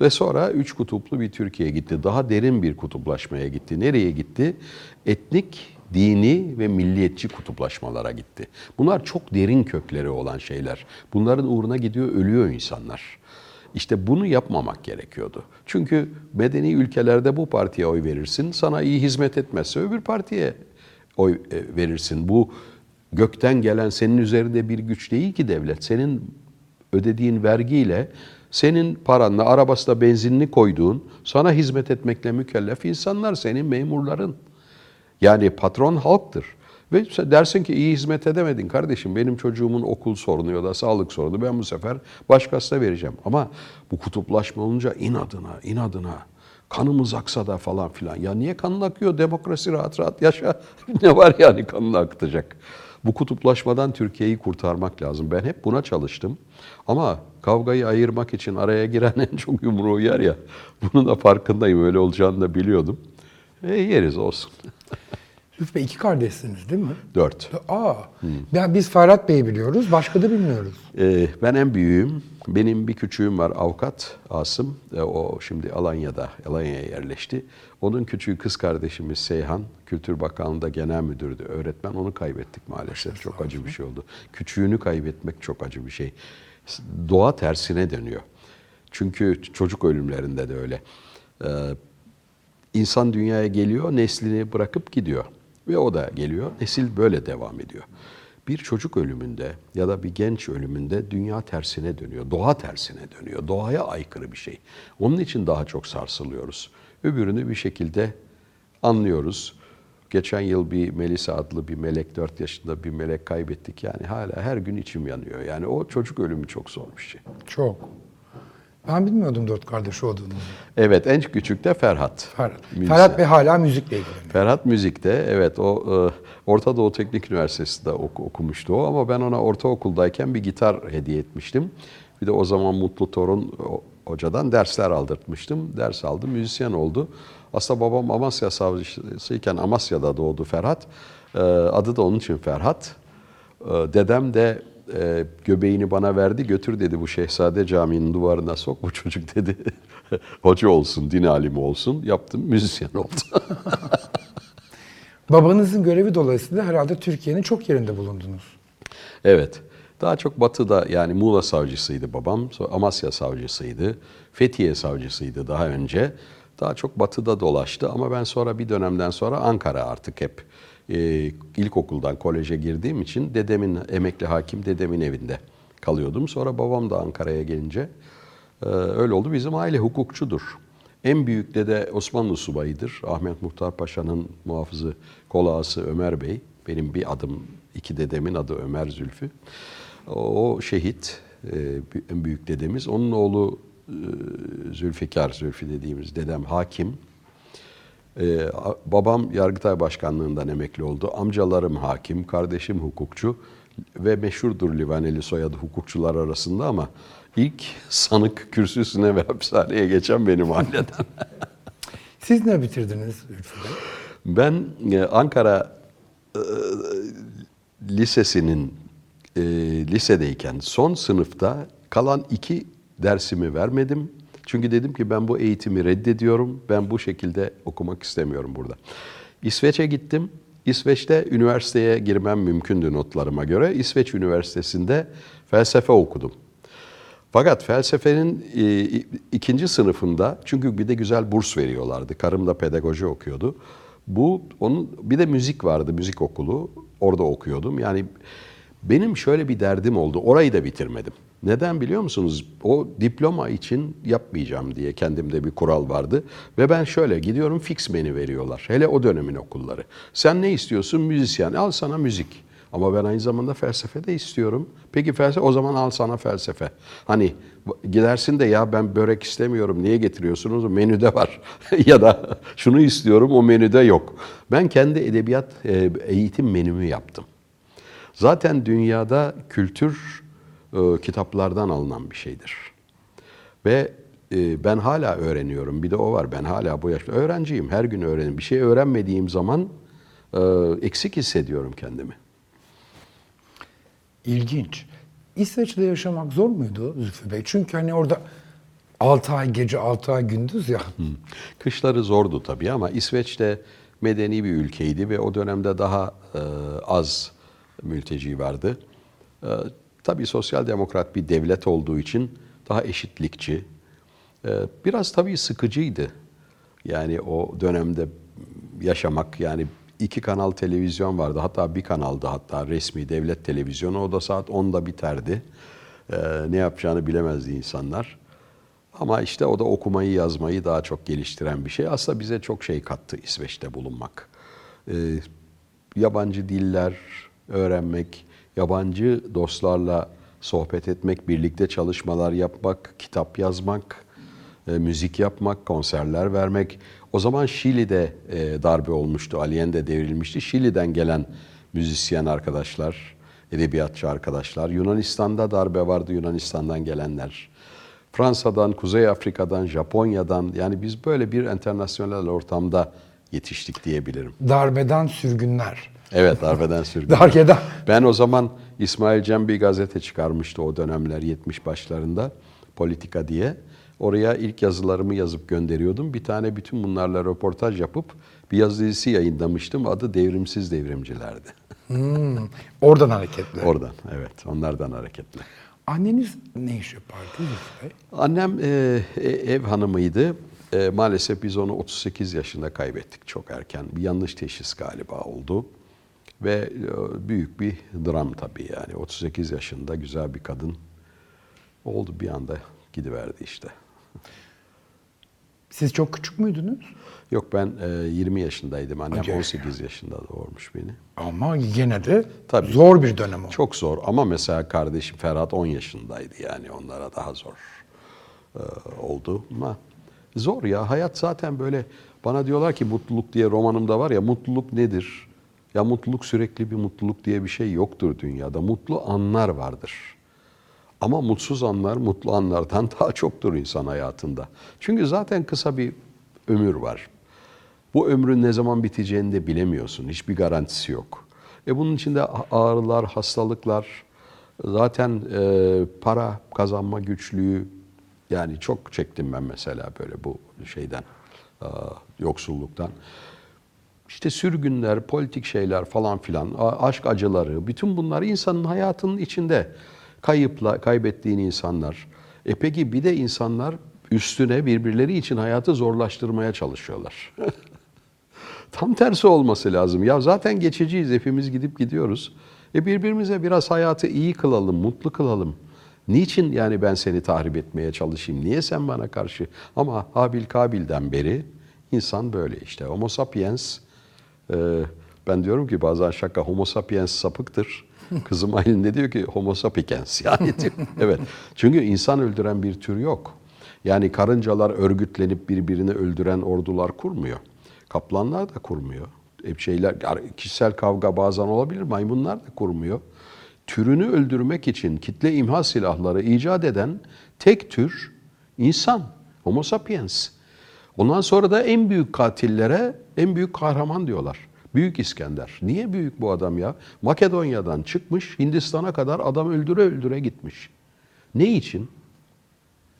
Ve sonra üç kutuplu bir Türkiye gitti. Daha derin bir kutuplaşmaya gitti. Nereye gitti? Etnik, dini ve milliyetçi kutuplaşmalara gitti. Bunlar çok derin kökleri olan şeyler. Bunların uğruna gidiyor, ölüyor insanlar. İşte bunu yapmamak gerekiyordu. Çünkü medeni ülkelerde bu partiye oy verirsin, sana iyi hizmet etmezse öbür partiye oy e, verirsin. Bu gökten gelen senin üzerinde bir güç değil ki devlet. Senin ödediğin vergiyle, senin paranla, arabasına benzinini koyduğun, sana hizmet etmekle mükellef insanlar, senin memurların. Yani patron halktır. Ve sen dersin ki iyi hizmet edemedin kardeşim. Benim çocuğumun okul sorunu ya da sağlık sorunu ben bu sefer başkasına vereceğim. Ama bu kutuplaşma olunca inadına, inadına kanımız aksa da falan filan. Ya niye kanın akıyor? Demokrasi rahat rahat yaşa. ne var yani kanını akıtacak? Bu kutuplaşmadan Türkiye'yi kurtarmak lazım. Ben hep buna çalıştım. Ama kavgayı ayırmak için araya giren en çok yumruğu yer ya. Bunun da farkındayım. Öyle olacağını da biliyordum. E yeriz olsun. Zülfü Bey iki kardeşsiniz değil mi? Dört. Aa, ya biz Ferhat Bey'i biliyoruz, başka da bilmiyoruz. Ee, ben en büyüğüm. Benim bir küçüğüm var avukat Asım. Ee, o şimdi Alanya'da, Alanya'ya yerleşti. Onun küçüğü kız kardeşimiz Seyhan. Kültür Bakanlığı'nda genel müdürdü, öğretmen. Onu kaybettik maalesef. Çok acı bir şey oldu. Küçüğünü kaybetmek çok acı bir şey. Doğa tersine dönüyor. Çünkü çocuk ölümlerinde de öyle. Ee, İnsan dünyaya geliyor, neslini bırakıp gidiyor. Ve o da geliyor, nesil böyle devam ediyor. Bir çocuk ölümünde ya da bir genç ölümünde dünya tersine dönüyor, doğa tersine dönüyor. Doğaya aykırı bir şey. Onun için daha çok sarsılıyoruz. Öbürünü bir şekilde anlıyoruz. Geçen yıl bir Melisa adlı bir melek, 4 yaşında bir melek kaybettik. Yani hala her gün içim yanıyor. Yani o çocuk ölümü çok zor bir şey. Çok. Ben bilmiyordum dört kardeş olduğunu. Evet, en küçük de Ferhat. Ferhat. Müzisyen. Ferhat Bey hala müzikle ilgileniyor. Ferhat Müzik'te evet o e, Orta Doğu Teknik Üniversitesi'nde oku- okumuştu o ama ben ona ortaokuldayken bir gitar hediye etmiştim. Bir de o zaman Mutlu Torun hocadan dersler aldırtmıştım. Ders aldı, müzisyen oldu. Aslında babam Amasya savcısıyken Amasya'da doğdu Ferhat. E, adı da onun için Ferhat. E, dedem de e, göbeğini bana verdi götür dedi bu Şehzade Camii'nin duvarına sok bu çocuk dedi. Hoca olsun, din alimi olsun. Yaptım, müzisyen oldu. Babanızın görevi dolayısıyla herhalde Türkiye'nin çok yerinde bulundunuz. Evet. Daha çok batıda yani Muğla savcısıydı babam. Amasya savcısıydı. Fethiye savcısıydı daha önce. Daha çok batıda dolaştı ama ben sonra bir dönemden sonra Ankara artık hep e, ilkokuldan koleje girdiğim için dedemin emekli hakim dedemin evinde kalıyordum. Sonra babam da Ankara'ya gelince e, öyle oldu. Bizim aile hukukçudur. En büyük dede Osmanlı subayıdır. Ahmet Muhtar Paşa'nın muhafızı kolağası Ömer Bey. Benim bir adım, iki dedemin adı Ömer Zülfü. O şehit, e, en büyük dedemiz. Onun oğlu e, Zülfikar, Zülfü dediğimiz dedem hakim. Ee, babam Yargıtay Başkanlığından emekli oldu. Amcalarım hakim, kardeşim hukukçu ve meşhurdur Livaneli soyadı hukukçular arasında ama ilk sanık kürsüsüne ve hapishaneye geçen benim aileden. Siz ne bitirdiniz Bey? Ben e, Ankara e, Lisesi'nin e, lisedeyken son sınıfta kalan iki dersimi vermedim. Çünkü dedim ki ben bu eğitimi reddediyorum. Ben bu şekilde okumak istemiyorum burada. İsveç'e gittim. İsveç'te üniversiteye girmem mümkündü notlarıma göre. İsveç Üniversitesi'nde felsefe okudum. Fakat felsefenin e, ikinci sınıfında çünkü bir de güzel burs veriyorlardı. Karım da pedagoji okuyordu. Bu onun bir de müzik vardı, müzik okulu. Orada okuyordum. Yani benim şöyle bir derdim oldu. Orayı da bitirmedim. Neden biliyor musunuz? O diploma için yapmayacağım diye kendimde bir kural vardı. Ve ben şöyle gidiyorum fix menü veriyorlar. Hele o dönemin okulları. Sen ne istiyorsun? Müzisyen. Al sana müzik. Ama ben aynı zamanda felsefe de istiyorum. Peki felsefe o zaman al sana felsefe. Hani gidersin de ya ben börek istemiyorum niye getiriyorsunuz? Menüde var. ya da şunu istiyorum o menüde yok. Ben kendi edebiyat e, eğitim menümü yaptım. Zaten dünyada kültür e, kitaplardan alınan bir şeydir. Ve e, ben hala öğreniyorum. Bir de o var. Ben hala bu yaşta öğrenciyim. Her gün öğreniyorum. Bir şey öğrenmediğim zaman e, eksik hissediyorum kendimi. İlginç. İsveç'te yaşamak zor muydu Zülfü Bey? Çünkü hani orada 6 ay gece 6 ay gündüz ya. Kışları zordu tabii ama İsveç'te medeni bir ülkeydi ve o dönemde daha e, az mülteci vardı. E, tabii sosyal demokrat bir devlet olduğu için daha eşitlikçi. E, biraz tabii sıkıcıydı. Yani o dönemde yaşamak yani iki kanal televizyon vardı. Hatta bir kanaldı hatta resmi devlet televizyonu. O da saat 10'da biterdi. E, ne yapacağını bilemezdi insanlar. Ama işte o da okumayı yazmayı daha çok geliştiren bir şey. Aslında bize çok şey kattı İsveç'te bulunmak. Ee, yabancı diller öğrenmek, yabancı dostlarla sohbet etmek, birlikte çalışmalar yapmak, kitap yazmak, e, müzik yapmak, konserler vermek. O zaman Şili'de e, darbe olmuştu, Allende devrilmişti. Şili'den gelen müzisyen arkadaşlar, edebiyatçı arkadaşlar. Yunanistan'da darbe vardı, Yunanistan'dan gelenler. Fransa'dan, Kuzey Afrika'dan, Japonya'dan yani biz böyle bir internasyonel ortamda yetiştik diyebilirim. Darbeden sürgünler. Evet darbeden sürgün. Darbeden. Ben o zaman İsmail Cem bir gazete çıkarmıştı o dönemler 70 başlarında Politika diye. Oraya ilk yazılarımı yazıp gönderiyordum. Bir tane bütün bunlarla röportaj yapıp bir yazı dizisi yayınlamıştım. Adı Devrimsiz Devrimcilerdi. Hmm, oradan hareketle. Oradan evet onlardan hareketle. Anneniz ne iş yapardı? Annem e, e, ev hanımıydı. E, maalesef biz onu 38 yaşında kaybettik çok erken. Bir yanlış teşhis galiba oldu. Ve e, büyük bir dram tabii yani. 38 yaşında güzel bir kadın oldu bir anda gidiverdi işte. Siz çok küçük müydünüz? Yok ben e, 20 yaşındaydım. Annem Acayip 18 yaşında doğurmuş beni. Ama yine de Tabii. zor bir dönem o. Çok zor ama mesela kardeşim Ferhat 10 yaşındaydı yani onlara daha zor e, oldu ama zor ya hayat zaten böyle bana diyorlar ki mutluluk diye romanımda var ya mutluluk nedir? Ya mutluluk sürekli bir mutluluk diye bir şey yoktur dünyada. Mutlu anlar vardır. Ama mutsuz anlar mutlu anlardan daha çoktur insan hayatında. Çünkü zaten kısa bir ömür var. Bu ömrün ne zaman biteceğini de bilemiyorsun. Hiçbir garantisi yok. E bunun içinde ağrılar, hastalıklar, zaten e, para kazanma güçlüğü yani çok çektim ben mesela böyle bu şeyden, e, yoksulluktan. İşte sürgünler, politik şeyler falan filan, aşk acıları, bütün bunlar insanın hayatının içinde kayıpla kaybettiğin insanlar. E peki bir de insanlar üstüne birbirleri için hayatı zorlaştırmaya çalışıyorlar. Tam tersi olması lazım. Ya zaten geçiciyiz, hepimiz gidip gidiyoruz. E birbirimize biraz hayatı iyi kılalım, mutlu kılalım. Niçin yani ben seni tahrip etmeye çalışayım? Niye sen bana karşı? Ama Habil Kabil'den beri insan böyle işte. Homo sapiens, e, ben diyorum ki bazen şaka homo sapiens sapıktır. Kızım Aylin ne diyor ki homo sapiens yani diyor. Evet. Çünkü insan öldüren bir tür yok. Yani karıncalar örgütlenip birbirini öldüren ordular kurmuyor. Kaplanlar da kurmuyor. Hep şeyler kişisel kavga bazen olabilir. Maymunlar da kurmuyor. Türünü öldürmek için kitle imha silahları icat eden tek tür insan. Homo sapiens. Ondan sonra da en büyük katillere en büyük kahraman diyorlar. Büyük İskender. Niye büyük bu adam ya? Makedonya'dan çıkmış Hindistan'a kadar adam öldüre öldüre gitmiş. Ne için?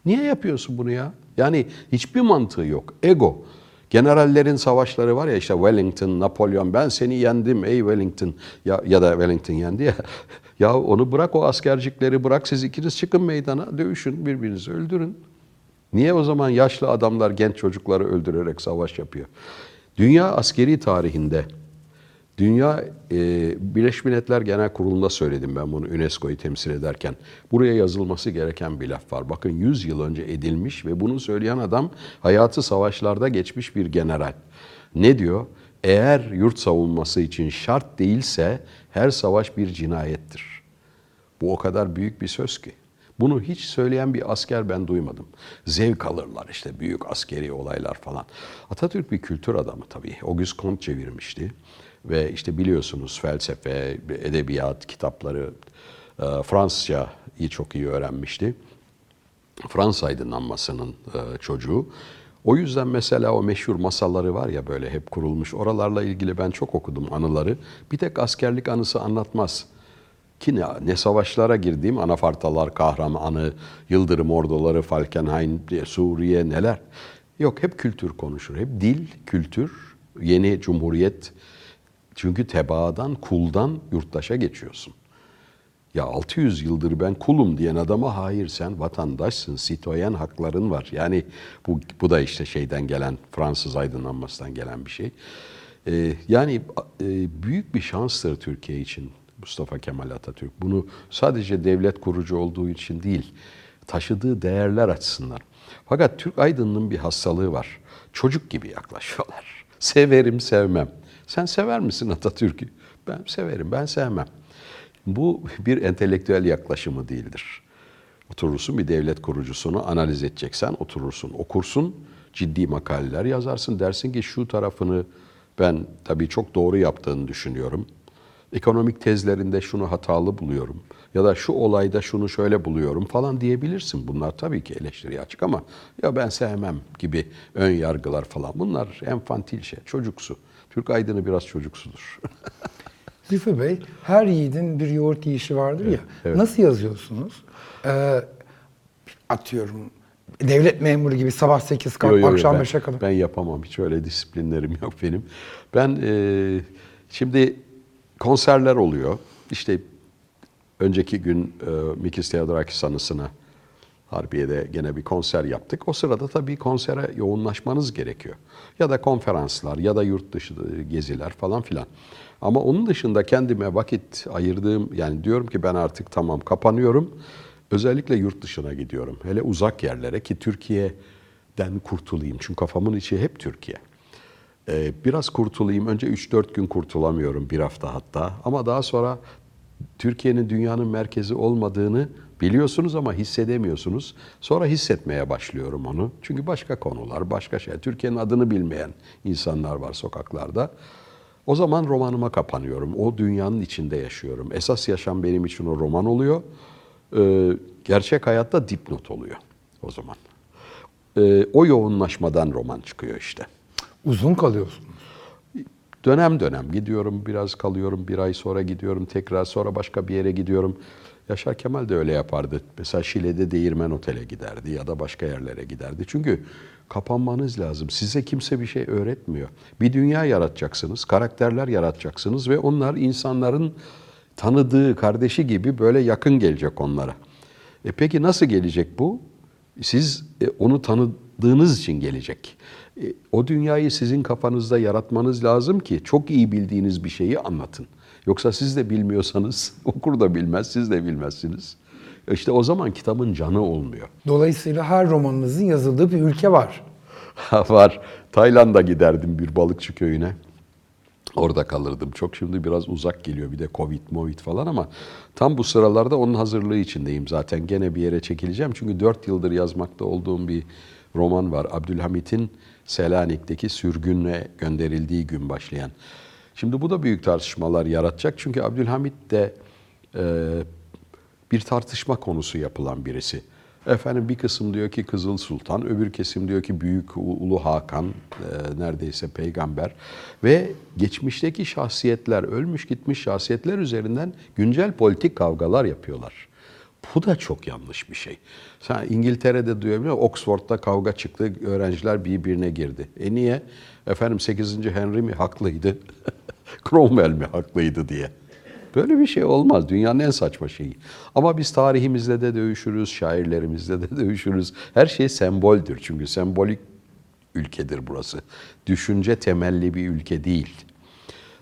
Niye yapıyorsun bunu ya? Yani hiçbir mantığı yok. Ego. Generallerin savaşları var ya işte Wellington, Napolyon ben seni yendim ey Wellington ya, ya da Wellington yendi ya. ya onu bırak o askercikleri bırak siz ikiniz çıkın meydana dövüşün birbirinizi öldürün. Niye o zaman yaşlı adamlar genç çocukları öldürerek savaş yapıyor? Dünya askeri tarihinde Dünya e, Birleşmiş Milletler Genel Kurulu'nda söyledim ben bunu UNESCO'yu temsil ederken. Buraya yazılması gereken bir laf var. Bakın 100 yıl önce edilmiş ve bunu söyleyen adam hayatı savaşlarda geçmiş bir general. Ne diyor? Eğer yurt savunması için şart değilse her savaş bir cinayettir. Bu o kadar büyük bir söz ki. Bunu hiç söyleyen bir asker ben duymadım. Zevk alırlar işte büyük askeri olaylar falan. Atatürk bir kültür adamı tabii. Auguste Comte çevirmişti. Ve işte biliyorsunuz felsefe, edebiyat, kitapları, e, Fransızcayı çok iyi öğrenmişti. Fransız aydınlanmasının e, çocuğu. O yüzden mesela o meşhur masalları var ya böyle hep kurulmuş. Oralarla ilgili ben çok okudum anıları. Bir tek askerlik anısı anlatmaz. Ki ne, ne savaşlara girdiğim Anafartalar, Kahramanı, Yıldırım Orduları, Falkenhayn, Suriye neler. Yok hep kültür konuşur. Hep dil, kültür, yeni cumhuriyet. Çünkü tebaadan, kuldan yurttaşa geçiyorsun. Ya 600 yıldır ben kulum diyen adama hayır sen vatandaşsın, sitoyen hakların var. Yani bu, bu da işte şeyden gelen, Fransız aydınlanmasından gelen bir şey. Ee, yani e, büyük bir şanstır Türkiye için Mustafa Kemal Atatürk. Bunu sadece devlet kurucu olduğu için değil, taşıdığı değerler açısından. Fakat Türk aydınlığının bir hastalığı var. Çocuk gibi yaklaşıyorlar. Severim, sevmem. Sen sever misin Atatürk'ü? Ben severim, ben sevmem. Bu bir entelektüel yaklaşımı değildir. Oturursun bir devlet kurucusunu analiz edeceksen oturursun, okursun, ciddi makaleler yazarsın. Dersin ki şu tarafını ben tabii çok doğru yaptığını düşünüyorum. Ekonomik tezlerinde şunu hatalı buluyorum ya da şu olayda şunu şöyle buluyorum falan diyebilirsin. Bunlar tabii ki eleştiriye açık ama ya ben sevmem gibi ön yargılar falan bunlar enfantil şey, çocuksu. Türk aydını biraz çocuksudur. Zülfü Bey, her yiğidin bir yoğurt yiyişi vardır ya. evet. Nasıl yazıyorsunuz? Ee, atıyorum, devlet memuru gibi sabah 8 kalk, Yo, yo, yo, akşam ben, 5'e kadar. Ben yapamam. Hiç öyle disiplinlerim yok benim. Ben e, şimdi konserler oluyor. İşte önceki gün e, Mikis Theodorakis anısına Harbiye'de gene bir konser yaptık. O sırada tabii konsere yoğunlaşmanız gerekiyor. Ya da konferanslar ya da yurt dışı geziler falan filan. Ama onun dışında kendime vakit ayırdığım yani diyorum ki ben artık tamam kapanıyorum. Özellikle yurt dışına gidiyorum. Hele uzak yerlere ki Türkiye'den kurtulayım. Çünkü kafamın içi hep Türkiye. Ee, biraz kurtulayım. Önce 3-4 gün kurtulamıyorum bir hafta hatta. Ama daha sonra Türkiye'nin dünyanın merkezi olmadığını biliyorsunuz ama hissedemiyorsunuz. Sonra hissetmeye başlıyorum onu. Çünkü başka konular, başka şey. Türkiye'nin adını bilmeyen insanlar var sokaklarda. O zaman romanıma kapanıyorum. O dünyanın içinde yaşıyorum. Esas yaşam benim için o roman oluyor. Ee, gerçek hayatta dipnot oluyor o zaman. Ee, o yoğunlaşmadan roman çıkıyor işte. Uzun kalıyorsunuz. Dönem dönem gidiyorum, biraz kalıyorum, bir ay sonra gidiyorum, tekrar sonra başka bir yere gidiyorum. Yaşar Kemal de öyle yapardı. Mesela Şile'de Değirmen Otel'e giderdi ya da başka yerlere giderdi. Çünkü kapanmanız lazım. Size kimse bir şey öğretmiyor. Bir dünya yaratacaksınız, karakterler yaratacaksınız ve onlar insanların tanıdığı kardeşi gibi böyle yakın gelecek onlara. E peki nasıl gelecek bu? Siz e, onu tanıdığınız için gelecek. E, o dünyayı sizin kafanızda yaratmanız lazım ki çok iyi bildiğiniz bir şeyi anlatın. Yoksa siz de bilmiyorsanız okur da bilmez, siz de bilmezsiniz. İşte o zaman kitabın canı olmuyor. Dolayısıyla her romanınızın yazıldığı bir ülke var. Var. Tayland'a giderdim bir balıkçı köyüne. Orada kalırdım. Çok şimdi biraz uzak geliyor bir de Covid, Movid falan ama tam bu sıralarda onun hazırlığı içindeyim zaten. Gene bir yere çekileceğim. Çünkü dört yıldır yazmakta olduğum bir roman var. Abdülhamit'in Selanik'teki sürgünle gönderildiği gün başlayan. Şimdi bu da büyük tartışmalar yaratacak. Çünkü Abdülhamit de e, bir tartışma konusu yapılan birisi. Efendim bir kısım diyor ki Kızıl Sultan, öbür kesim diyor ki Büyük Ulu Hakan, e, neredeyse peygamber. Ve geçmişteki şahsiyetler, ölmüş gitmiş şahsiyetler üzerinden güncel politik kavgalar yapıyorlar. Bu da çok yanlış bir şey. Sen İngiltere'de duyabiliyor musun? Oxford'da kavga çıktı, öğrenciler birbirine girdi. E niye? Efendim 8. Henry mi haklıydı, Cromwell mi haklıydı diye. Böyle bir şey olmaz. Dünyanın en saçma şeyi. Ama biz tarihimizle de dövüşürüz, şairlerimizle de dövüşürüz. Her şey semboldür. Çünkü sembolik ülkedir burası. Düşünce temelli bir ülke değil.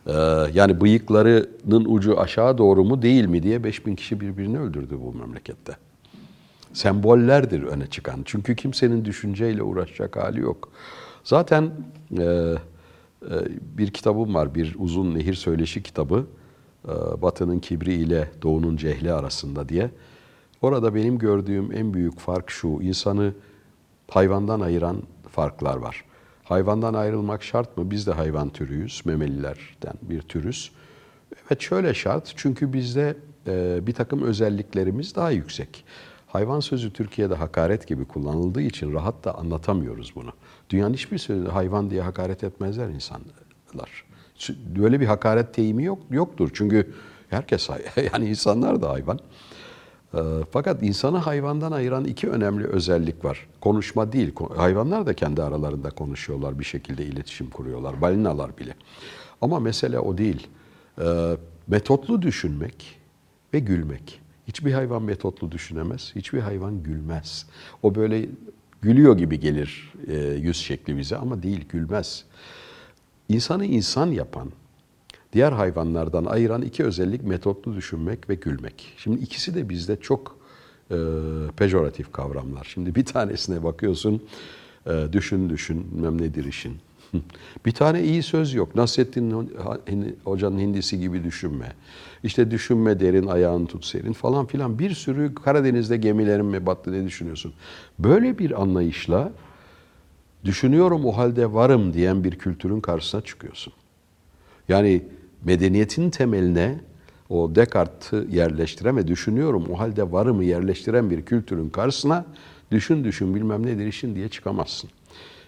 Ee, yani bıyıklarının ucu aşağı doğru mu değil mi diye 5000 kişi birbirini öldürdü bu memlekette. Sembollerdir öne çıkan. Çünkü kimsenin düşünceyle uğraşacak hali yok. Zaten e, e, bir kitabım var, bir uzun nehir söyleşi kitabı. E, Batı'nın kibri ile Doğu'nun cehli arasında diye. Orada benim gördüğüm en büyük fark şu, insanı hayvandan ayıran farklar var. Hayvandan ayrılmak şart mı? Biz de hayvan türüyüz, memelilerden bir türüz. Evet şöyle şart, çünkü bizde e, bir takım özelliklerimiz daha yüksek. Hayvan sözü Türkiye'de hakaret gibi kullanıldığı için rahat da anlatamıyoruz bunu. Dünyanın hiçbir sözü hayvan diye hakaret etmezler insanlar. Böyle bir hakaret deyimi yok yoktur. Çünkü herkes yani insanlar da hayvan. Fakat insanı hayvandan ayıran iki önemli özellik var. Konuşma değil. Hayvanlar da kendi aralarında konuşuyorlar, bir şekilde iletişim kuruyorlar. Balinalar bile. Ama mesele o değil. Metotlu düşünmek ve gülmek. Hiçbir hayvan metotlu düşünemez, hiçbir hayvan gülmez. O böyle gülüyor gibi gelir yüz şekli bize ama değil, gülmez. İnsanı insan yapan, diğer hayvanlardan ayıran iki özellik metotlu düşünmek ve gülmek. Şimdi ikisi de bizde çok e, pejoratif kavramlar. Şimdi bir tanesine bakıyorsun, e, düşün düşün, bilmem nedir işin. bir tane iyi söz yok. Nasrettin Hoca'nın hindisi gibi düşünme. İşte düşünme derin, ayağını tut serin falan filan. Bir sürü Karadeniz'de gemilerin mi battı ne düşünüyorsun? Böyle bir anlayışla düşünüyorum o halde varım diyen bir kültürün karşısına çıkıyorsun. Yani medeniyetin temeline o Descartes'i yerleştiren ve düşünüyorum o halde varımı yerleştiren bir kültürün karşısına düşün düşün bilmem nedir işin diye çıkamazsın.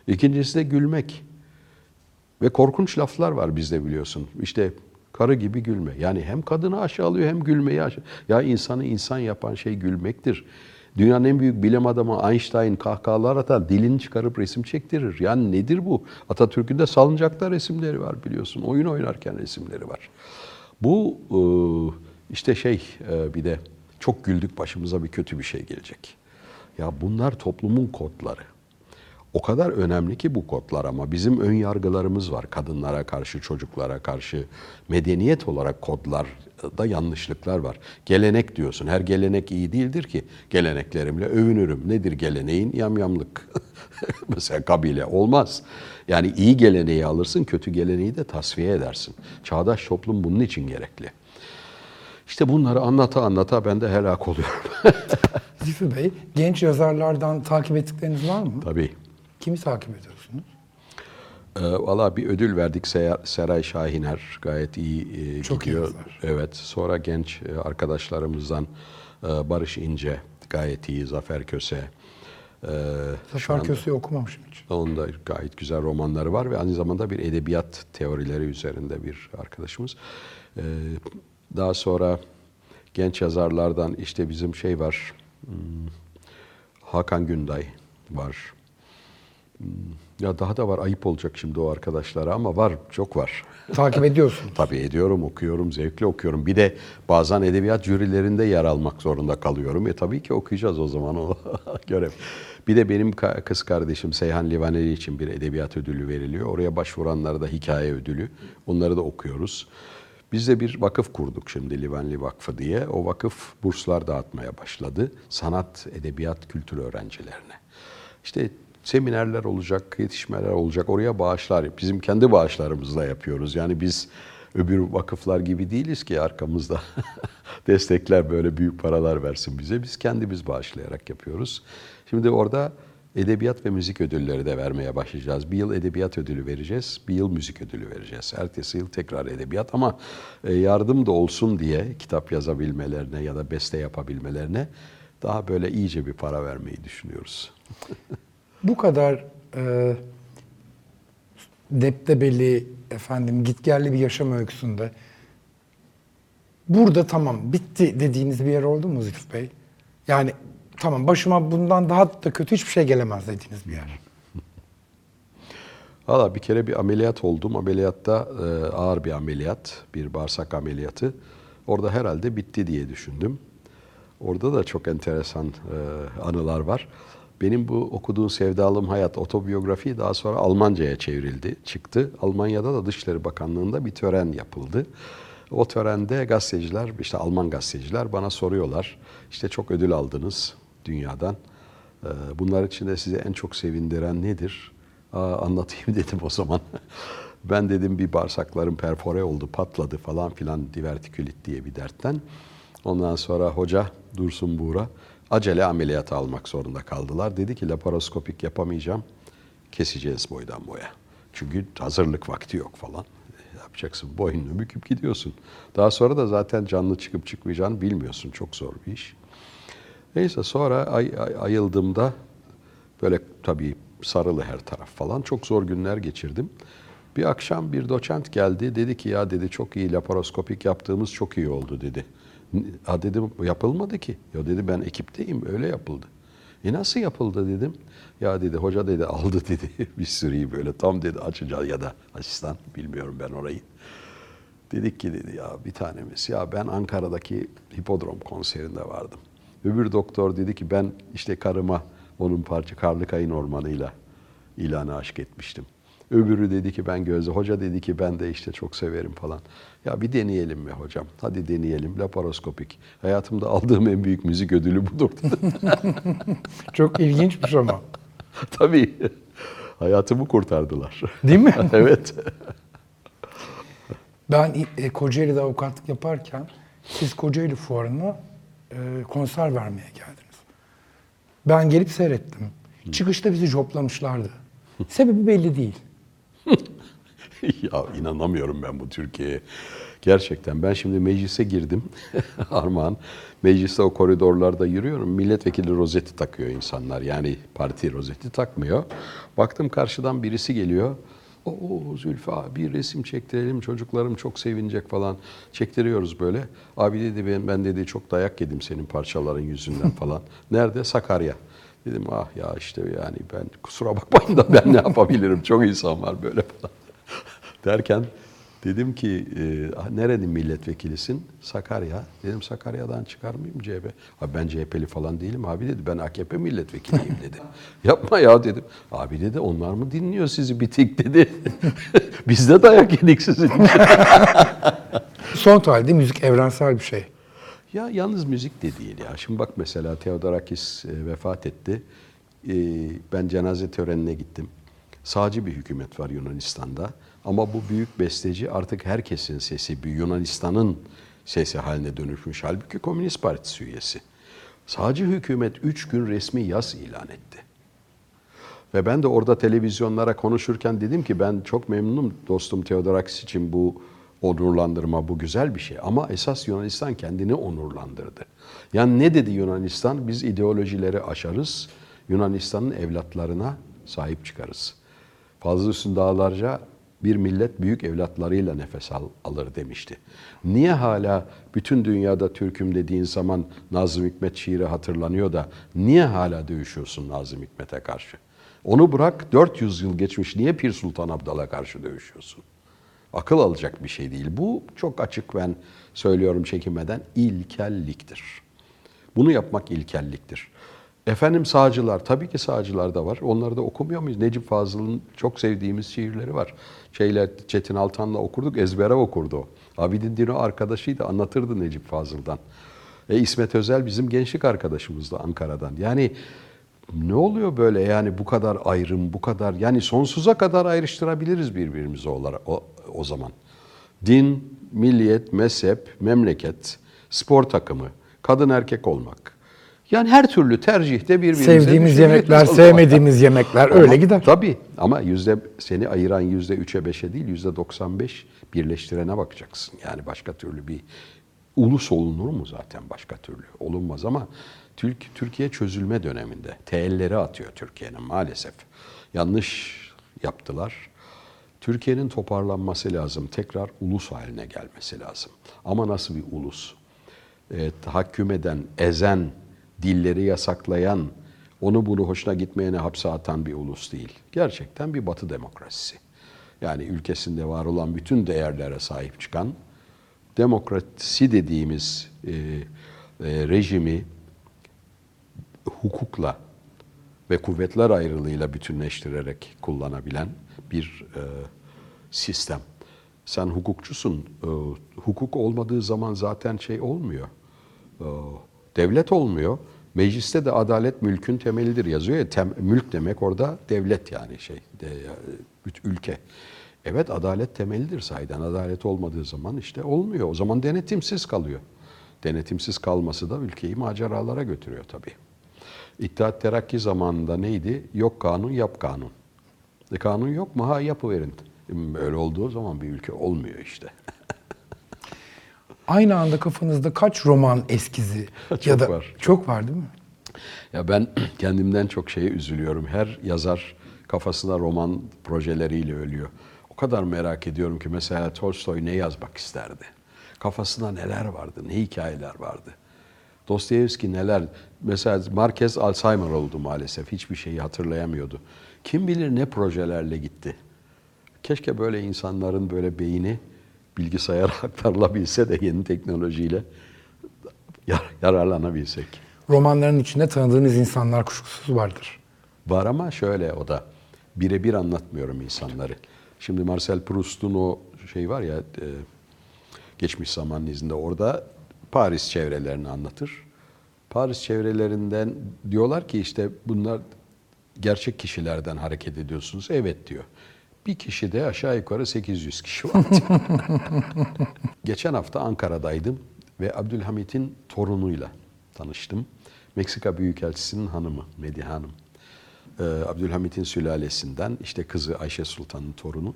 İkincisi de gülmek. Ve korkunç laflar var bizde biliyorsun. İşte karı gibi gülme. Yani hem kadını aşağılıyor hem gülmeyi aşağı. Ya insanı insan yapan şey gülmektir. Dünyanın en büyük bilim adamı Einstein kahkahalar atar, dilini çıkarıp resim çektirir. Yani nedir bu? Atatürk'ün de salıncakta resimleri var biliyorsun. Oyun oynarken resimleri var. Bu e, işte şey e, bir de çok güldük başımıza bir kötü bir şey gelecek. Ya bunlar toplumun kodları. O kadar önemli ki bu kodlar ama bizim ön yargılarımız var kadınlara karşı, çocuklara karşı. Medeniyet olarak kodlarda yanlışlıklar var. Gelenek diyorsun. Her gelenek iyi değildir ki. Geleneklerimle övünürüm. Nedir geleneğin? Yamyamlık. Mesela kabile olmaz. Yani iyi geleneği alırsın, kötü geleneği de tasfiye edersin. Çağdaş toplum bunun için gerekli. İşte bunları anlata anlata ben de helak oluyorum. Zülfü Bey, genç yazarlardan takip ettikleriniz var mı? Tabii. Kimi takip ediyorsunuz? Ee, Valla bir ödül verdik Se- Seray Şahiner gayet iyi e, Çok iyi gidiyor. yazar. evet. Sonra genç e, arkadaşlarımızdan e, Barış İnce gayet iyi. Zafer Köse. Şu Zafer Köse'yi okumamışım hiç. Onun da gayet güzel romanları var ve aynı zamanda bir edebiyat teorileri üzerinde bir arkadaşımız. Ee, daha sonra genç yazarlardan işte bizim şey var. hmm, Hakan Günday var. Hmm, Ya daha da var ayıp olacak şimdi o arkadaşlara ama var çok var. Takip ediyorsunuz. Tabii ediyorum, okuyorum, zevkle okuyorum. Bir de bazen edebiyat jürilerinde yer almak zorunda kalıyorum. E tabii ki okuyacağız o zaman o görev. Bir de benim kız kardeşim Seyhan Livaneli için bir edebiyat ödülü veriliyor. Oraya başvuranlara da hikaye ödülü. Onları da okuyoruz. Biz de bir vakıf kurduk şimdi Livaneli Vakfı diye. O vakıf burslar dağıtmaya başladı. Sanat, edebiyat, kültür öğrencilerine. İşte seminerler olacak, yetişmeler olacak. Oraya bağışlar, bizim kendi bağışlarımızla yapıyoruz. Yani biz öbür vakıflar gibi değiliz ki arkamızda destekler böyle büyük paralar versin bize. Biz kendimiz bağışlayarak yapıyoruz. Şimdi orada edebiyat ve müzik ödülleri de vermeye başlayacağız. Bir yıl edebiyat ödülü vereceğiz, bir yıl müzik ödülü vereceğiz. Ertesi yıl tekrar edebiyat ama e, yardım da olsun diye kitap yazabilmelerine ya da beste yapabilmelerine daha böyle iyice bir para vermeyi düşünüyoruz. Bu kadar e, deptebeli, efendim gitgelli bir yaşam öyküsünde burada tamam bitti dediğiniz bir yer oldu mu Zülfü Bey? Yani tamam başıma bundan daha da kötü hiçbir şey gelemez dediğiniz bir yer. Valla bir kere bir ameliyat oldum. Ameliyatta e, ağır bir ameliyat, bir bağırsak ameliyatı. Orada herhalde bitti diye düşündüm. Orada da çok enteresan e, anılar var. Benim bu okuduğum Sevdalım Hayat otobiyografi daha sonra Almanca'ya çevrildi, çıktı. Almanya'da da Dışişleri Bakanlığı'nda bir tören yapıldı. O törende gazeteciler, işte Alman gazeteciler bana soruyorlar. İşte çok ödül aldınız dünyadan. E, Bunlar içinde sizi en çok sevindiren nedir? Aa, anlatayım dedim o zaman. ben dedim bir bağırsaklarım perfore oldu, patladı falan filan divertikülit diye bir dertten. Ondan sonra hoca Dursun Buğra acele ameliyata almak zorunda kaldılar. Dedi ki laparoskopik yapamayacağım, keseceğiz boydan boya. Çünkü hazırlık vakti yok falan. E, Yapacaksın boynunu büküp gidiyorsun. Daha sonra da zaten canlı çıkıp çıkmayacağını bilmiyorsun. Çok zor bir iş. Neyse sonra ay, ay- ayıldığımda böyle tabii sarılı her taraf falan çok zor günler geçirdim. Bir akşam bir doçent geldi dedi ki ya dedi çok iyi laparoskopik yaptığımız çok iyi oldu dedi. Ha dedim yapılmadı ki. Ya dedi ben ekipteyim öyle yapıldı. E nasıl yapıldı dedim. Ya dedi hoca dedi aldı dedi bir sürüyü böyle tam dedi açınca ya da asistan bilmiyorum ben orayı. Dedik ki dedi ya bir tanemiz ya ben Ankara'daki hipodrom konserinde vardım. Öbür doktor dedi ki ben işte karıma onun parça Karlıkayın ormanıyla ilanı aşk etmiştim. Öbürü dedi ki ben Gözde. Hoca dedi ki ben de işte çok severim falan. Ya bir deneyelim mi hocam? Hadi deneyelim. Laparoskopik. Hayatımda aldığım en büyük müzik ödülü budur. Çok ilginçmiş ama. Tabii. Hayatımı kurtardılar. Değil mi? evet. Ben e, Kocaeli'de avukatlık yaparken siz Kocaeli fuarına e, konser vermeye geldiniz. Ben gelip seyrettim. Çıkışta bizi joplamışlardı. Sebebi belli değil. ya inanamıyorum ben bu Türkiye'ye. Gerçekten ben şimdi meclise girdim. Armağan. Mecliste o koridorlarda yürüyorum. Milletvekili rozeti takıyor insanlar. Yani parti rozeti takmıyor. Baktım karşıdan birisi geliyor. Oo Zülfü abi bir resim çektirelim çocuklarım çok sevinecek falan. Çektiriyoruz böyle. Abi dedi ben, ben dedi çok dayak yedim senin parçaların yüzünden falan. Nerede? Sakarya. Dedim ah ya işte yani ben kusura bakmayın da ben ne yapabilirim çok insan var böyle falan. Derken dedim ki e, "Ah, nerenin milletvekilisin? Sakarya. Dedim Sakarya'dan çıkar mıyım CHP? Abi ben CHP'li falan değilim abi dedi. Ben AKP milletvekiliyim dedi. Yapma ya dedim. Abi dedi onlar mı dinliyor sizi bitik dedi. Biz de dayak yedik sizin. Son tahlilde müzik evrensel bir şey. Ya yalnız müzik de değil ya. Şimdi bak mesela Theodorakis e, vefat etti. E, ben cenaze törenine gittim. Sağcı bir hükümet var Yunanistan'da. Ama bu büyük besteci artık herkesin sesi, bir Yunanistan'ın sesi haline dönüşmüş. Halbuki Komünist Partisi üyesi. Sağcı hükümet üç gün resmi yas ilan etti. Ve ben de orada televizyonlara konuşurken dedim ki ben çok memnunum dostum Theodorakis için bu onurlandırma bu güzel bir şey. Ama esas Yunanistan kendini onurlandırdı. Yani ne dedi Yunanistan? Biz ideolojileri aşarız, Yunanistan'ın evlatlarına sahip çıkarız. Fazla üstün dağlarca bir millet büyük evlatlarıyla nefes al, alır demişti. Niye hala bütün dünyada Türk'üm dediğin zaman Nazım Hikmet şiiri hatırlanıyor da niye hala dövüşüyorsun Nazım Hikmet'e karşı? Onu bırak 400 yıl geçmiş niye Pir Sultan Abdal'a karşı dövüşüyorsun? Akıl alacak bir şey değil. Bu çok açık ben söylüyorum çekinmeden ilkelliktir. Bunu yapmak ilkelliktir. Efendim sağcılar, tabii ki sağcılar da var. Onları da okumuyor muyuz? Necip Fazıl'ın çok sevdiğimiz şiirleri var. Şeyler Çetin Altan'la okurduk, ezbere okurdu o. Abidin Dino arkadaşıydı, anlatırdı Necip Fazıl'dan. E, İsmet Özel bizim gençlik arkadaşımızdı Ankara'dan. Yani ne oluyor böyle yani bu kadar ayrım, bu kadar yani sonsuza kadar ayrıştırabiliriz birbirimizi olarak o, o zaman. Din, milliyet, mezhep, memleket, spor takımı, kadın erkek olmak. Yani her türlü tercihte birbirimize Sevdiğimiz yemekler, sevmediğimiz yemekler öyle Ama gider. Tabii ama yüzde seni ayıran yüzde üçe beşe değil yüzde 95 birleştirene bakacaksın. Yani başka türlü bir ulus olunur mu zaten başka türlü? Olunmaz ama Türk, Türkiye çözülme döneminde teelleri atıyor Türkiye'nin maalesef. Yanlış yaptılar. Türkiye'nin toparlanması lazım. Tekrar ulus haline gelmesi lazım. Ama nasıl bir ulus? E, tahakküm eden, ezen, dilleri yasaklayan, onu bunu hoşuna gitmeyene hapse atan bir ulus değil. Gerçekten bir batı demokrasisi. Yani ülkesinde var olan bütün değerlere sahip çıkan, demokrasi dediğimiz e, e, rejimi hukukla ve kuvvetler ayrılığıyla bütünleştirerek kullanabilen bir e, sistem. Sen hukukçusun. E, hukuk olmadığı zaman zaten şey olmuyor. E, devlet olmuyor. Mecliste de adalet mülkün temelidir yazıyor ya. Tem, mülk demek orada devlet yani şey, de, ülke. Evet adalet temelidir sahiden. Adalet olmadığı zaman işte olmuyor. O zaman denetimsiz kalıyor. Denetimsiz kalması da ülkeyi maceralara götürüyor tabii. İttihat Terakki zamanında neydi? Yok kanun, yap kanun. E kanun yok mu? Ha yapıverin. Öyle olduğu zaman bir ülke olmuyor işte. Aynı anda kafanızda kaç roman eskizi Çok ya da var. çok var değil mi? Ya ben kendimden çok şeye üzülüyorum. Her yazar kafasında roman projeleriyle ölüyor. O kadar merak ediyorum ki mesela Tolstoy ne yazmak isterdi? Kafasında neler vardı, ne hikayeler vardı? Dostoyevski neler? Mesela Marquez Alzheimer oldu maalesef. Hiçbir şeyi hatırlayamıyordu. Kim bilir ne projelerle gitti. Keşke böyle insanların böyle beyni bilgisayara aktarılabilse de yeni teknolojiyle yar- yararlanabilsek. Romanların içinde tanıdığınız insanlar kuşkusuz vardır. Var ama şöyle o da birebir anlatmıyorum insanları. Şimdi Marcel Proust'un o şey var ya e, geçmiş zamanın izinde orada Paris çevrelerini anlatır. Paris çevrelerinden diyorlar ki işte bunlar gerçek kişilerden hareket ediyorsunuz. Evet diyor. Bir kişi de aşağı yukarı 800 kişi var. diyor. Geçen hafta Ankara'daydım ve Abdülhamit'in torunuyla tanıştım. Meksika Büyükelçisi'nin hanımı Medya Hanım. Ee, Abdülhamit'in sülalesinden işte kızı Ayşe Sultan'ın torunu.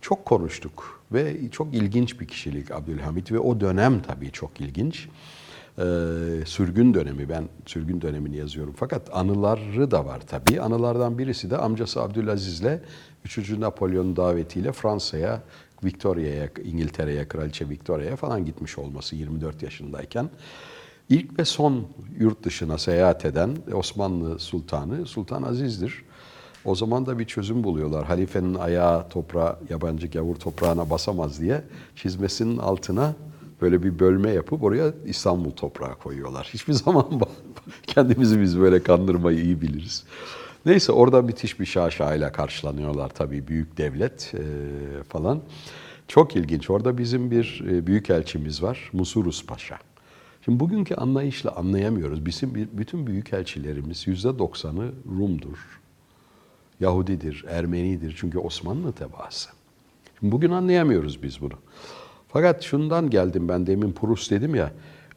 çok konuştuk ve çok ilginç bir kişilik Abdülhamit ve o dönem tabii çok ilginç. Ee, sürgün dönemi, ben sürgün dönemini yazıyorum fakat anıları da var tabii. Anılardan birisi de amcası Abdülaziz'le 3. Napolyon davetiyle Fransa'ya, Victoria'ya, İngiltere'ye, Kraliçe Victoria'ya falan gitmiş olması 24 yaşındayken. İlk ve son yurt dışına seyahat eden Osmanlı Sultanı Sultan Aziz'dir. O zaman da bir çözüm buluyorlar. Halifenin ayağı toprağa, yabancı gavur toprağına basamaz diye çizmesinin altına böyle bir bölme yapıp oraya İstanbul toprağı koyuyorlar. Hiçbir zaman kendimizi biz böyle kandırmayı iyi biliriz. Neyse orada müthiş bir şaşayla karşılanıyorlar tabii büyük devlet e, falan. Çok ilginç. Orada bizim bir e, büyükelçimiz var. Musurus Paşa. Şimdi bugünkü anlayışla anlayamıyoruz. Bizim bütün büyükelçilerimiz yüzde doksanı Rum'dur. Yahudidir, Ermenidir. Çünkü Osmanlı tebaası. Şimdi bugün anlayamıyoruz biz bunu. Fakat şundan geldim ben demin Prus dedim ya.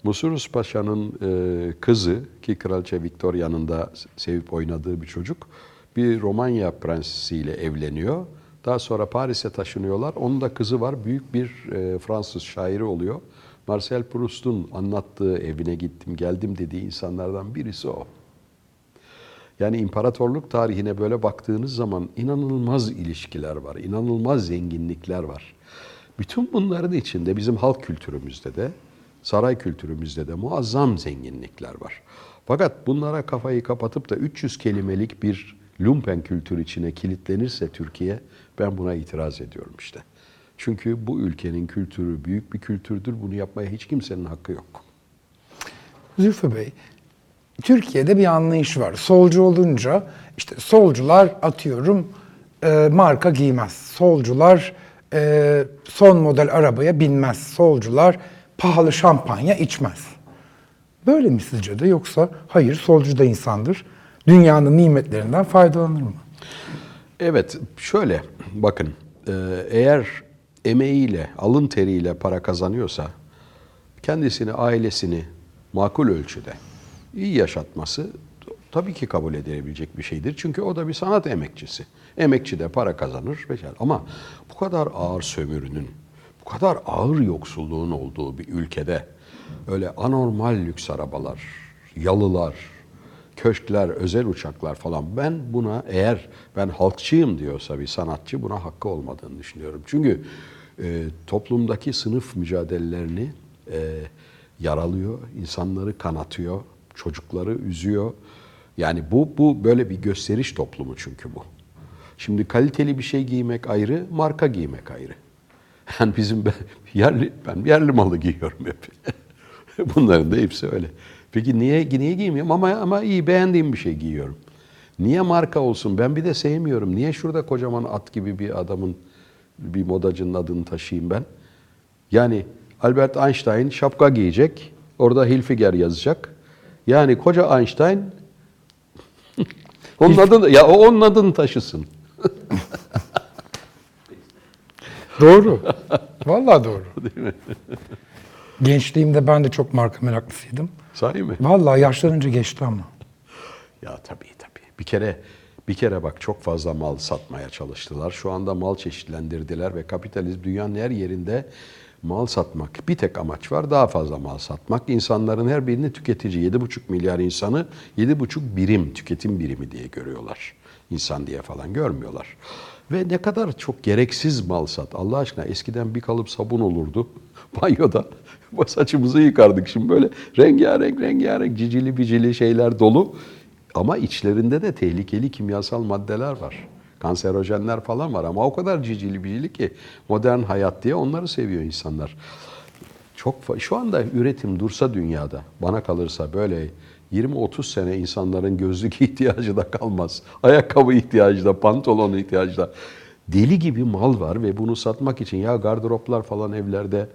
Musurus Paşa'nın e, kızı ki Kraliçe Victoria'nın da sevip oynadığı bir çocuk bir Romanya prensiyle evleniyor. Daha sonra Paris'e taşınıyorlar. Onun da kızı var. Büyük bir e, Fransız şairi oluyor. Marcel Proust'un anlattığı evine gittim geldim dediği insanlardan birisi o. Yani imparatorluk tarihine böyle baktığınız zaman inanılmaz ilişkiler var, inanılmaz zenginlikler var. Bütün bunların içinde bizim halk kültürümüzde de, saray kültürümüzde de muazzam zenginlikler var. Fakat bunlara kafayı kapatıp da 300 kelimelik bir lumpen kültür içine kilitlenirse Türkiye, ben buna itiraz ediyorum işte. Çünkü bu ülkenin kültürü büyük bir kültürdür. Bunu yapmaya hiç kimsenin hakkı yok. Zülfü Bey, Türkiye'de bir anlayış var. Solcu olunca işte solcular atıyorum e, marka giymez. Solcular e, son model arabaya binmez. Solcular pahalı şampanya içmez. Böyle mi sizce de yoksa hayır solcu da insandır. Dünyanın nimetlerinden faydalanır mı? Evet, şöyle bakın, e, eğer emeğiyle, alın teriyle para kazanıyorsa, kendisini, ailesini makul ölçüde iyi yaşatması tabii ki kabul edilebilecek bir şeydir. Çünkü o da bir sanat emekçisi. Emekçi de para kazanır. Ama bu kadar ağır sömürünün, bu kadar ağır yoksulluğun olduğu bir ülkede öyle anormal lüks arabalar, yalılar, köşkler, özel uçaklar falan ben buna eğer ben halkçıyım diyorsa bir sanatçı buna hakkı olmadığını düşünüyorum. Çünkü e, toplumdaki sınıf mücadelelerini e, yaralıyor, insanları kanatıyor, çocukları üzüyor. Yani bu bu böyle bir gösteriş toplumu çünkü bu. Şimdi kaliteli bir şey giymek ayrı, marka giymek ayrı. Yani bizim ben yerli ben yerli malı giyiyorum hep. Bunların da hepsi öyle. Peki niye niye giymiyorum ama ama iyi beğendiğim bir şey giyiyorum. Niye marka olsun? Ben bir de sevmiyorum. Niye şurada kocaman at gibi bir adamın bir modacının adını taşıyayım ben? Yani Albert Einstein şapka giyecek. Orada Hilfiger yazacak. Yani koca Einstein onun adını ya onun adını taşısın. Doğru. Vallahi doğru. Gençliğimde ben de çok marka meraklısıydım. Sahi mi? Vallahi yaşlanınca geçti ama. Ya tabii tabii. Bir kere bir kere bak çok fazla mal satmaya çalıştılar. Şu anda mal çeşitlendirdiler ve kapitalizm dünyanın her yerinde mal satmak. Bir tek amaç var daha fazla mal satmak. İnsanların her birini tüketici. 7,5 milyar insanı 7,5 birim tüketim birimi diye görüyorlar. İnsan diye falan görmüyorlar. Ve ne kadar çok gereksiz mal sat. Allah aşkına eskiden bir kalıp sabun olurdu banyoda. Saçımızı yıkardık şimdi böyle rengarenk rengarenk cicili bicili şeyler dolu. Ama içlerinde de tehlikeli kimyasal maddeler var. Kanserojenler falan var ama o kadar cicili bicili ki modern hayat diye onları seviyor insanlar. Çok şu anda üretim dursa dünyada bana kalırsa böyle 20-30 sene insanların gözlük ihtiyacı da kalmaz. Ayakkabı ihtiyacı da, pantolon ihtiyacı da. Deli gibi mal var ve bunu satmak için ya gardıroplar falan evlerde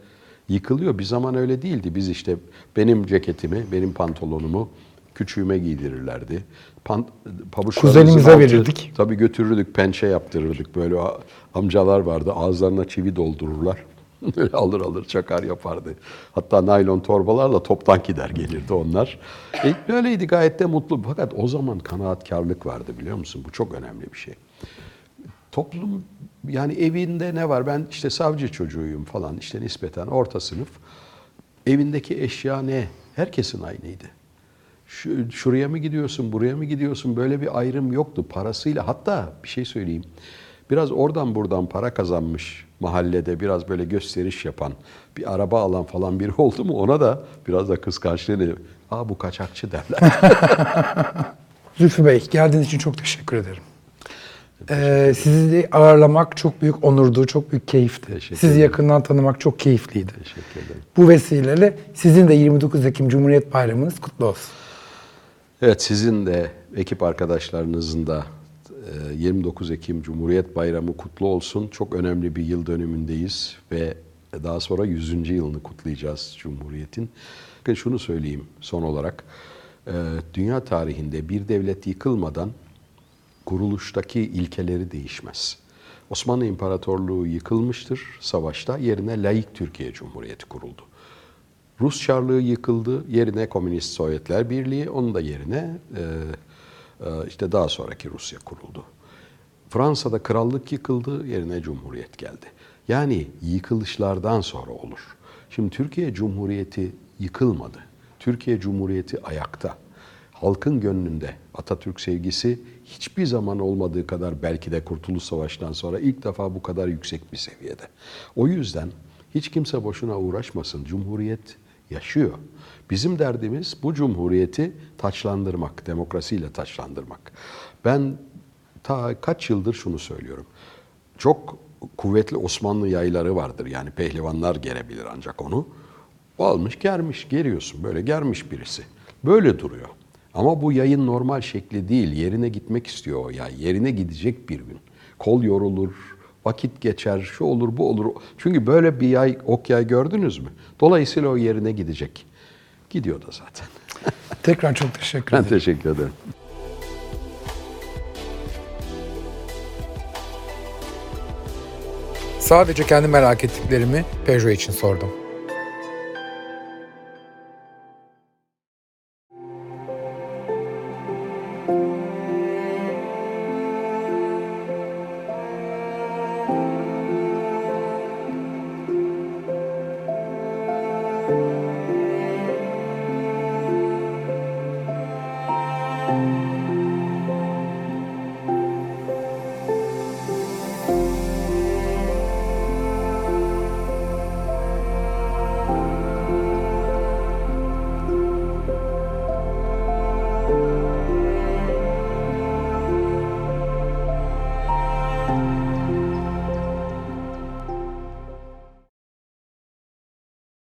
yıkılıyor. Bir zaman öyle değildi. Biz işte benim ceketimi, benim pantolonumu küçüğüme giydirirlerdi. Pabuçlarımızın Kuzenimize altı- verirdik. Tabii götürürdük, pençe yaptırırdık. Böyle amcalar vardı, ağızlarına çivi doldururlar. Alır alır çakar yapardı. Hatta naylon torbalarla toptan gider gelirdi onlar. E, böyleydi gayet de mutlu. Fakat o zaman kanaatkarlık vardı biliyor musun? Bu çok önemli bir şey. Toplum yani evinde ne var? Ben işte savcı çocuğuyum falan işte nispeten orta sınıf. Evindeki eşya ne? Herkesin aynıydı. Şu, şuraya mı gidiyorsun, buraya mı gidiyorsun? Böyle bir ayrım yoktu parasıyla. Hatta bir şey söyleyeyim. Biraz oradan buradan para kazanmış mahallede biraz böyle gösteriş yapan, bir araba alan falan biri oldu mu ona da biraz da kıskançlığını, aa bu kaçakçı derler. Zülfü Bey geldiğiniz için çok teşekkür ederim. Ee, sizi de ağırlamak çok büyük onurdu, çok büyük keyifti. Teşekkür Sizi ederim. yakından tanımak çok keyifliydi. Teşekkür ederim. Bu vesileyle sizin de 29 Ekim Cumhuriyet Bayramınız kutlu olsun. Evet sizin de ekip arkadaşlarınızın da 29 Ekim Cumhuriyet Bayramı kutlu olsun. Çok önemli bir yıl dönümündeyiz ve daha sonra 100. yılını kutlayacağız Cumhuriyet'in. Bakın şunu söyleyeyim son olarak. E, Dünya tarihinde bir devlet yıkılmadan kuruluştaki ilkeleri değişmez. Osmanlı İmparatorluğu yıkılmıştır savaşta. Yerine laik Türkiye Cumhuriyeti kuruldu. Rus Çarlığı yıkıldı, yerine Komünist Sovyetler Birliği, onun da yerine e, işte daha sonraki Rusya kuruldu. Fransa'da krallık yıkıldı, yerine cumhuriyet geldi. Yani yıkılışlardan sonra olur. Şimdi Türkiye Cumhuriyeti yıkılmadı. Türkiye Cumhuriyeti ayakta. Halkın gönlünde Atatürk sevgisi hiçbir zaman olmadığı kadar belki de Kurtuluş Savaşı'ndan sonra ilk defa bu kadar yüksek bir seviyede. O yüzden hiç kimse boşuna uğraşmasın. Cumhuriyet yaşıyor. Bizim derdimiz bu cumhuriyeti taçlandırmak, demokrasiyle taçlandırmak. Ben ta kaç yıldır şunu söylüyorum. Çok kuvvetli Osmanlı yayları vardır. Yani pehlivanlar gerebilir ancak onu. O almış germiş, geriyorsun. Böyle germiş birisi. Böyle duruyor. Ama bu yayın normal şekli değil. Yerine gitmek istiyor o yay. Yerine gidecek bir gün. Kol yorulur, vakit geçer, şu olur bu olur. Çünkü böyle bir yay, ok yay gördünüz mü? Dolayısıyla o yerine gidecek. Gidiyor da zaten. Tekrar çok teşekkür Ben ederim. teşekkür ederim. Sadece kendi merak ettiklerimi Peugeot için sordum.